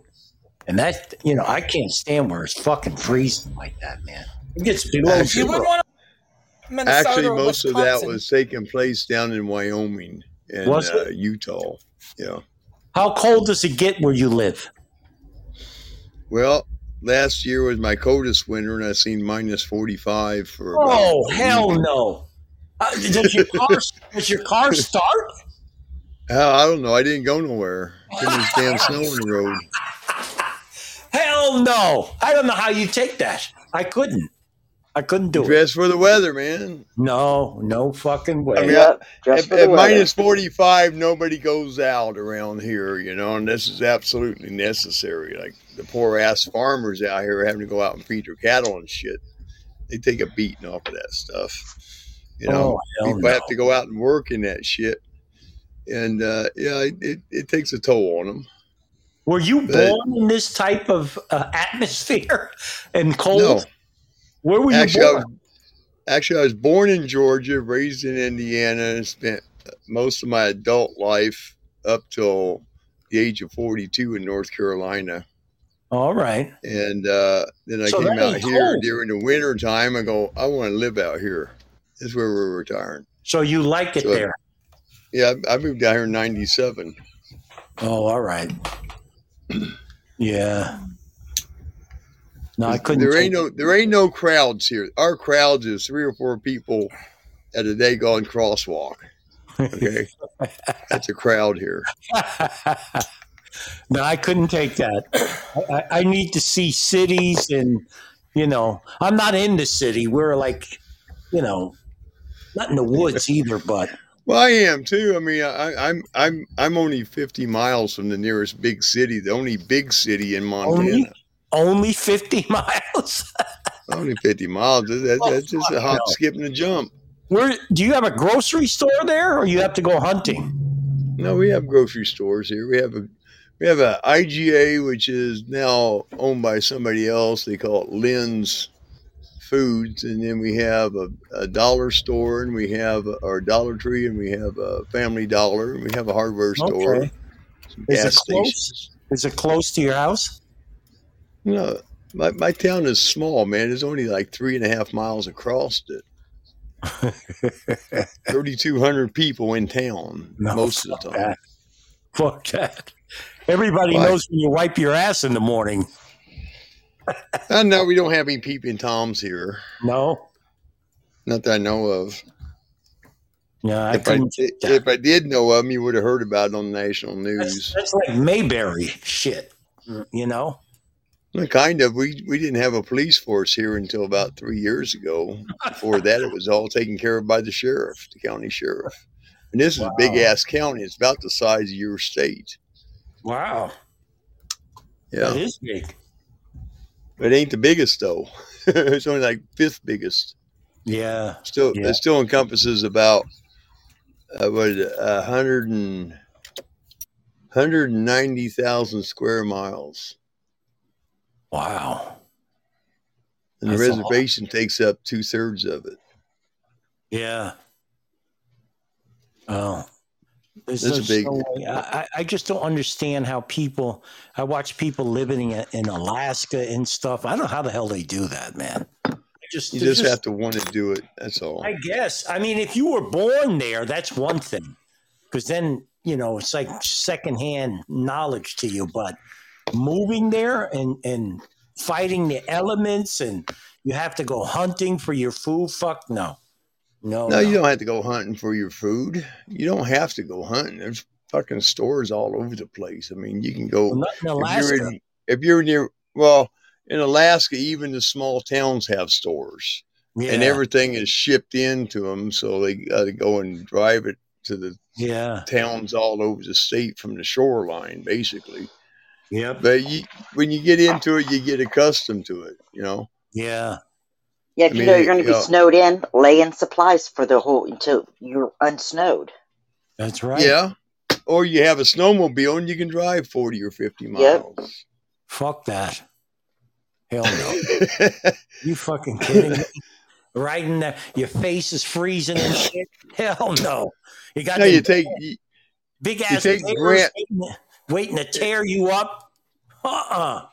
And that, you know, I can't stand where it's fucking freezing like that, man. It gets below Actually- zero. want to Minnesota Actually, or most of that was taking place down in Wyoming Was uh, Utah. Yeah. How cold does it get where you live? Well, last year was my coldest winter, and I seen minus forty five for. Oh hell week. no! Uh, does your car does your car start? Hell, I don't know. I didn't go nowhere. Much damn snow on the road. Hell no! I don't know how you take that. I couldn't. I couldn't do it. Dress for the weather, man. No, no fucking way. I mean, Yep, just At, for the at minus 45, nobody goes out around here, you know, and this is absolutely necessary. Like the poor ass farmers out here having to go out and feed their cattle and shit. They take a beating off of that stuff. You know, Oh, hell people have to go out and work in that shit. And uh, yeah, it, it, it takes a toll on them. Were you But- born in this type of uh, atmosphere (laughs) and cold? No, Where were you actually, I born? was, actually, I was born in Georgia, raised in Indiana, and spent most of my adult life up till the age of 42 in North Carolina. All right. And uh, then I So came out here cold. during the winter time. I go, I want to live out here. This is where we're retiring. So you like it So- there? Yeah, I I moved out here in '97. Oh, all right. (clears throat) Yeah. No, I couldn't. There ain't no there ain't no crowds here. Our crowds is three or four people at a day gone crosswalk. Okay, (laughs) that's a crowd here. no, I couldn't take that. I, I- need to see cities, and you know, I'm not in the city. We're like, you know, not in the woods either. But Well, I am too. I mean, I, I'm I'm I'm only 50 miles from the nearest big city. The only big city in Montana. only only 50 (laughs) miles. Only 50 miles. That, that- Oh, that's just a hop, skip, and a jump. Where do you have a grocery store there, or you have to go hunting? No, we have grocery stores here. We have a we have a IGA, which is now owned by somebody else. They call it Lynn's Foods, and then we have a, a dollar store, and we have our Dollar Tree, and we have a Family Dollar, and we have a hardware store. Okay. Is it close? stations. Is it close to your house? No, my my town is small, man. It's only like three and a half miles across it. (laughs) 3,200 people in town No, most of the time. that. Fuck that. Everybody knows when you wipe your ass in the morning. And no, we don't have any peeping toms here. No. Not that I know of. Yeah, I if, I, couldn't. take that. if I did know of them, you would have heard about it on the national That's, news. that's like Mayberry shit. You know? Kind of. We we didn't have a police force here until about three years ago. Before that, it was all taken care of by the sheriff, the county sheriff. And this is a big ass county. It's about the size of your state. Wow. Yeah, is big. but it ain't the biggest though. (laughs) it's only like fifth biggest. Yeah. Still, Yeah. it still encompasses about uh, what it, a hundred and hundred and ninety thousand square miles. Wow. And the That's a reservation takes up two thirds of it. Yeah. Oh. There's This is there's big. no I, I- just don't understand how people. I watch people living in, in Alaska and stuff. I don't know how the hell they do that, man. Just, You there's just, have to want to do it. That's all. I guess. I mean, if you were born there, that's one thing, because then you know it's like secondhand knowledge to you. But moving there and and fighting the elements, and you have to go hunting for your food. Fuck no, no, no, you don't have to go hunting for your food. You don't have to go hunting. There's fucking stores all over the place. I mean, you can go Well, not in if you're in, if you're near. Well, in Alaska, even the small towns have stores, yeah, and everything is shipped into them. So they got to go and drive it to the yeah, towns all over the state from the shoreline, basically. Yep, But you, when you get into it, you get accustomed to it. You know. yeah. Yeah, if I you mean, know you're going to be yeah. snowed in, lay in supplies for the whole until you're unsnowed. That's right. Yeah. Or you have a snowmobile and you can drive 40 or 50 Yep. miles. Fuck that. Hell no. (laughs) You fucking kidding me? Right in there, your face is freezing and shit. Hell no. You got no, you take, you, big you ass take Grant- waiting, waiting to tear you up. Uh uh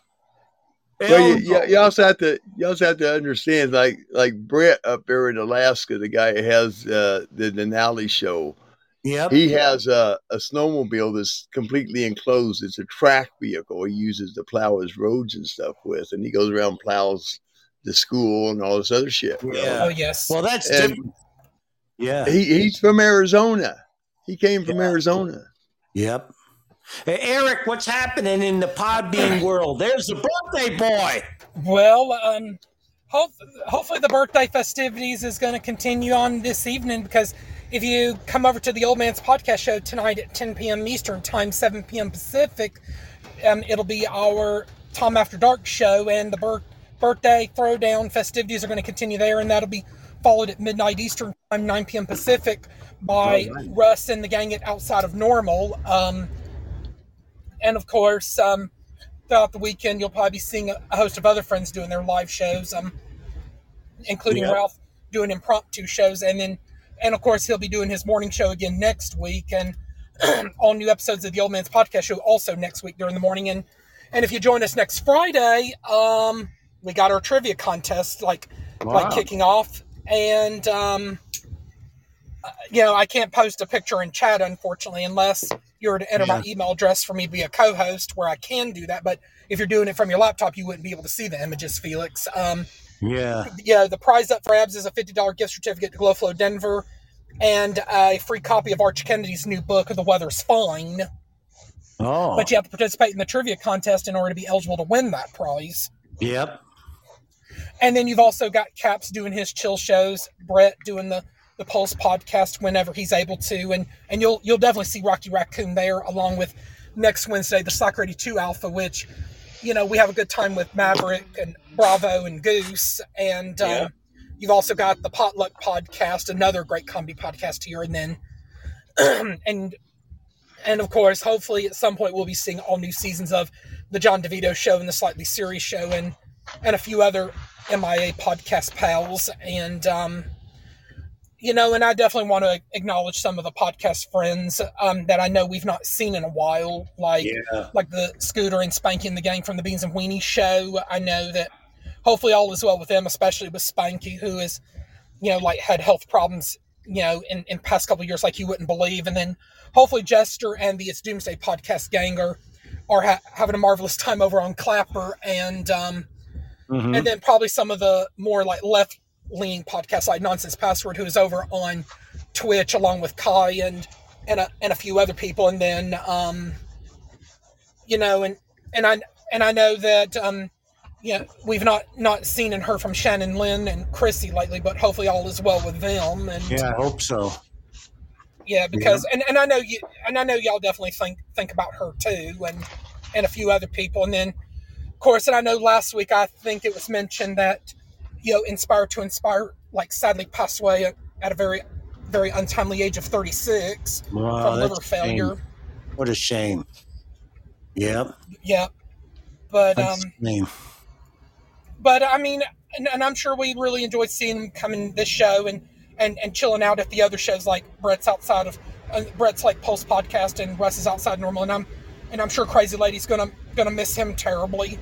Well, you, you, you also have to you also have to understand, like like Brett up there in Alaska, the guy who has uh, the Denali show. Yep. He has a, a snowmobile that's completely enclosed. It's a track vehicle he uses to plow his roads and stuff with, and he goes around plows the school and all this other shit. you know? Yeah. Oh yes. Well, that's And- different. Yeah. He he's from Arizona. He came from Arizona. Yep. Eric, what's happening in the Podbean world? There's the birthday boy. Well, um, hope, hopefully the birthday festivities is going to continue on this evening because if you come over to the Old Man's Podcast show tonight at 10 p.m. Eastern Time, 7 p.m. Pacific, um, it'll be our Tom After Dark show, and the bir- birthday throwdown festivities are going to continue there, and that'll be followed at midnight Eastern Time, 9 p.m. Pacific, by right. Russ and the gang at Outside of Normal. Um, and of course, um, throughout the weekend, you'll probably be seeing a, host of other friends doing their live shows, um, including Yep. Ralph doing impromptu shows, and then, and of course, he'll be doing his morning show again next week, and (clears throat) all new episodes of the Old Man's Podcast Show also next week during the morning. And and if you join us next Friday, um, we got our trivia contest like like kicking off, and um, uh, you know I can't post a picture in chat unfortunately unless you were to enter my email address for me to be a co-host, where I can do that. But if you're doing it from your laptop, you wouldn't be able to see the images, Felix. Um, Yeah. yeah, the prize up for abs is a fifty dollar gift certificate to Glowflow Denver, and a free copy of Arch Kennedy's new book, The Weather's Fine. Oh. But you have to participate in the trivia contest in order to be eligible to win that prize. Yep. And then you've also got Caps doing his chill shows, Brett doing the the Pulse podcast whenever he's able to, and and you'll you'll definitely see Rocky Raccoon there along with next Wednesday the Slacker 82 Alpha, which you know we have a good time with Maverick and Bravo and Goose, and um, Yeah. you've also got the Potluck podcast, another great comedy podcast here, and then (clears throat) and and of course, hopefully at some point we'll be seeing all new seasons of the John DeVito show and the Slightly Serious show and and a few other MIA podcast pals. And um, you know, and I definitely want to acknowledge some of the podcast friends um, that I know we've not seen in a while, like Yeah. like the Scooter and Spanky and the gang from the Beans and Weenie show. I know that hopefully all is well with them, especially with Spanky, who is, you know, like had health problems, you know, in, in past couple of years, like you wouldn't believe. And then hopefully Jester and the It's Doomsday podcast gang are, are ha- having a marvelous time over on Clapper. And, um, Mhm. and then probably some of the more like left leaning podcast like Nonsense Password, who is over on Twitch along with Kai and, and a, and a few other people. And then, um, you know, and, and I, and I know that, um, you know, we've not not seen and heard from Shannon Lynn and Chrissy lately, but hopefully all is well with them. And Yeah, I hope so. yeah, because and, and I know you and I know y'all definitely think think about her too, and and a few other people, and then of course, and I know last week I think it was mentioned that you know, inspired to Inspire, like sadly passed away at, at a very very untimely age of thirty six Wow, from liver a shame. failure. What a shame. Yep. Yeah, but That's um, a shame. but I mean, and, and I'm sure we really enjoyed seeing him coming this show and and and chilling out at the other shows like Brett's outside of uh, Brett's like Pulse podcast and Russ is outside normal and I'm and I'm sure Crazy Lady's gonna gonna miss him terribly,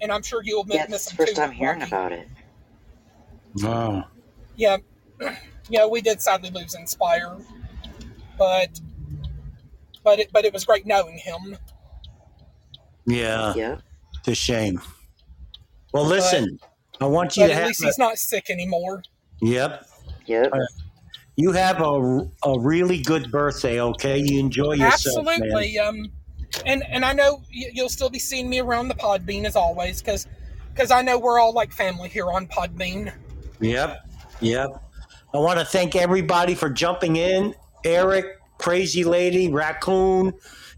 and I'm sure you'll miss, Yeah, miss it's him the first too. time hearing Rocky. about it. Wow. Yeah, (clears throat) yeah, we did sadly lose Inspire, but but it but it was great knowing him. Yeah. Yeah. It's a shame. Well, listen, I want you But to at have. least a- he's not sick anymore. Yep. Yep. You have a, a really good birthday, okay? You enjoy yourself, man. Absolutely. Um, and and I know you'll still be seeing me around the Podbean as always, because because I know we're all like family here on Podbean. Yep. Yep. I want to thank everybody for jumping in. Eric, Crazy Lady, Raccoon,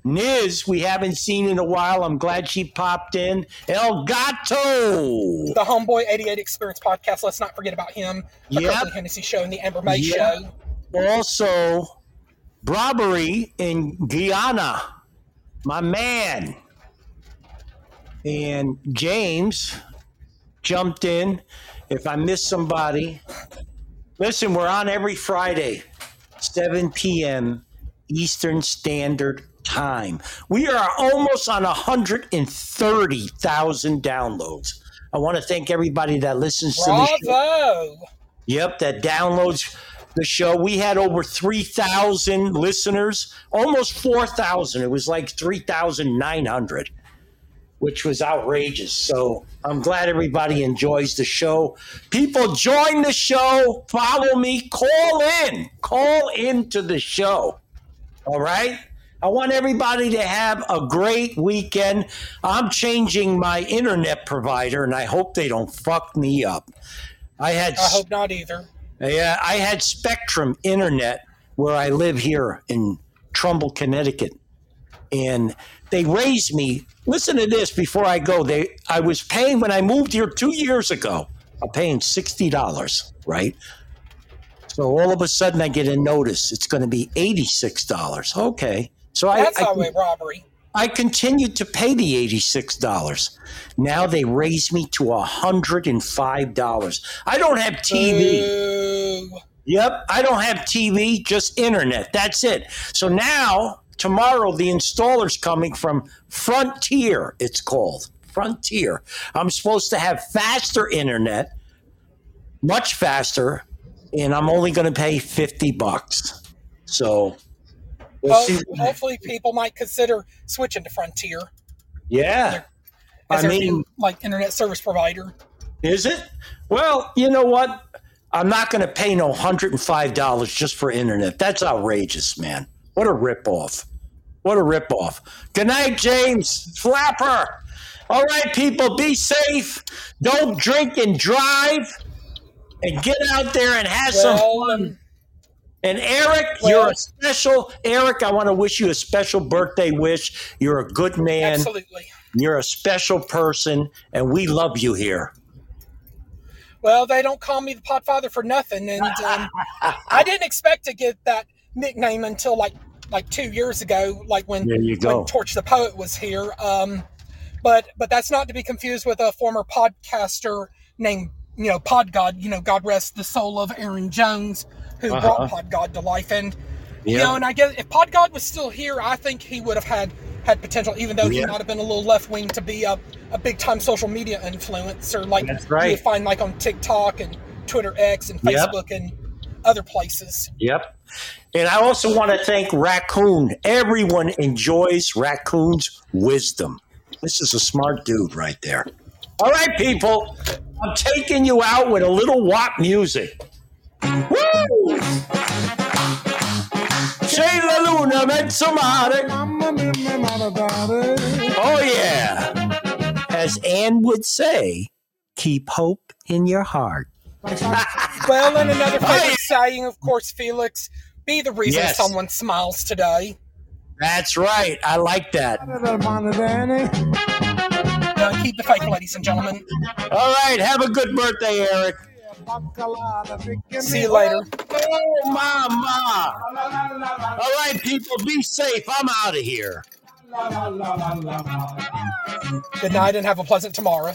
Niz, we haven't seen in a while. I'm glad she popped in. El Gato. The Homeboy 88 Experience podcast. Let's not forget about him. The Yep. Kirkland Hennessy Show and the Amber May Yep. Show. Also, Robbery in Guyana, my man. And James jumped in. If I miss somebody, listen, we're on every Friday, 7 p.m. Eastern Standard time. We are almost on 130,000 downloads. I want to thank everybody that listens to the show. Bravo. Yep, that downloads the show. We had over 3,000 listeners, almost 4,000. It was like 3,900, which was outrageous. So I'm glad everybody enjoys the show. People join the show, follow me, call in, call into the show. All right? I want everybody to have a great weekend. I'm changing my internet provider and I hope they don't fuck me up. I had I hope not either. yeah, I had Spectrum Internet where I live here in Trumbull, Connecticut, and they raised me. Listen to this before I go. They, I was paying when I moved here two years ago. I'm paying sixty dollars, right? So all of a sudden, I get a notice. It's going to be eighty-six dollars. Okay, so I, That's I, highway robbery. I continued to pay the $86. Now they raise me to $105. I don't have TV. Boo. Yep, I don't have TV, just internet. That's it. So now, tomorrow, the installer's coming from Frontier, it's called. Frontier. I'm supposed to have faster internet, much faster, and I'm only going to pay 50 bucks. So, we'll Ho- see. hopefully, people might consider switching to Frontier Yeah. as I mean, new, like internet service provider. Is it? Well, you know what? I'm not going to pay no $105 just for internet. That's outrageous, man. What a ripoff. What a ripoff. Good night, James. Flapper. All right, people, be safe. Don't drink and drive. And get out there and have some fun. um, And Eric, Well- you're a special. Eric, I want to wish you a special birthday wish. You're a good man. absolutely. You're a special person, and we love you here. Well, they don't call me the Podfather for nothing, and um, (laughs) I didn't expect to get that nickname until like like two years ago, like when you when Torch the Poet was here. Um, but but that's not to be confused with a former podcaster named you know Pod God. You know, God rest the soul of Aaron Jones, who Uh-huh. brought Pod God to life. And you Yeah. know, and I guess if Pod God was still here, I think he would have had had potential, even though he might have been a little left wing to be a, a big time social media influencer, like That's you right. would find like on TikTok and Twitter X and Yep. Facebook and other places. Yep. And I also want to thank Raccoon. Everyone enjoys Raccoon's wisdom. This is a smart dude right there. All right, people. I'm taking you out with a little Wop music. Woo! Say la luna mezzomare. Oh, yeah. As Anne would say, keep hope in your heart. Well, and another (laughs) favorite saying, of course, Felix, be the reason Yes. someone smiles today. That's right. I like that. Uh, keep the faith, ladies and gentlemen. All right. Have a good birthday, Eric. See you later. Oh, mama. All right, people, be safe. I'm out of here. Good night and have a pleasant tomorrow.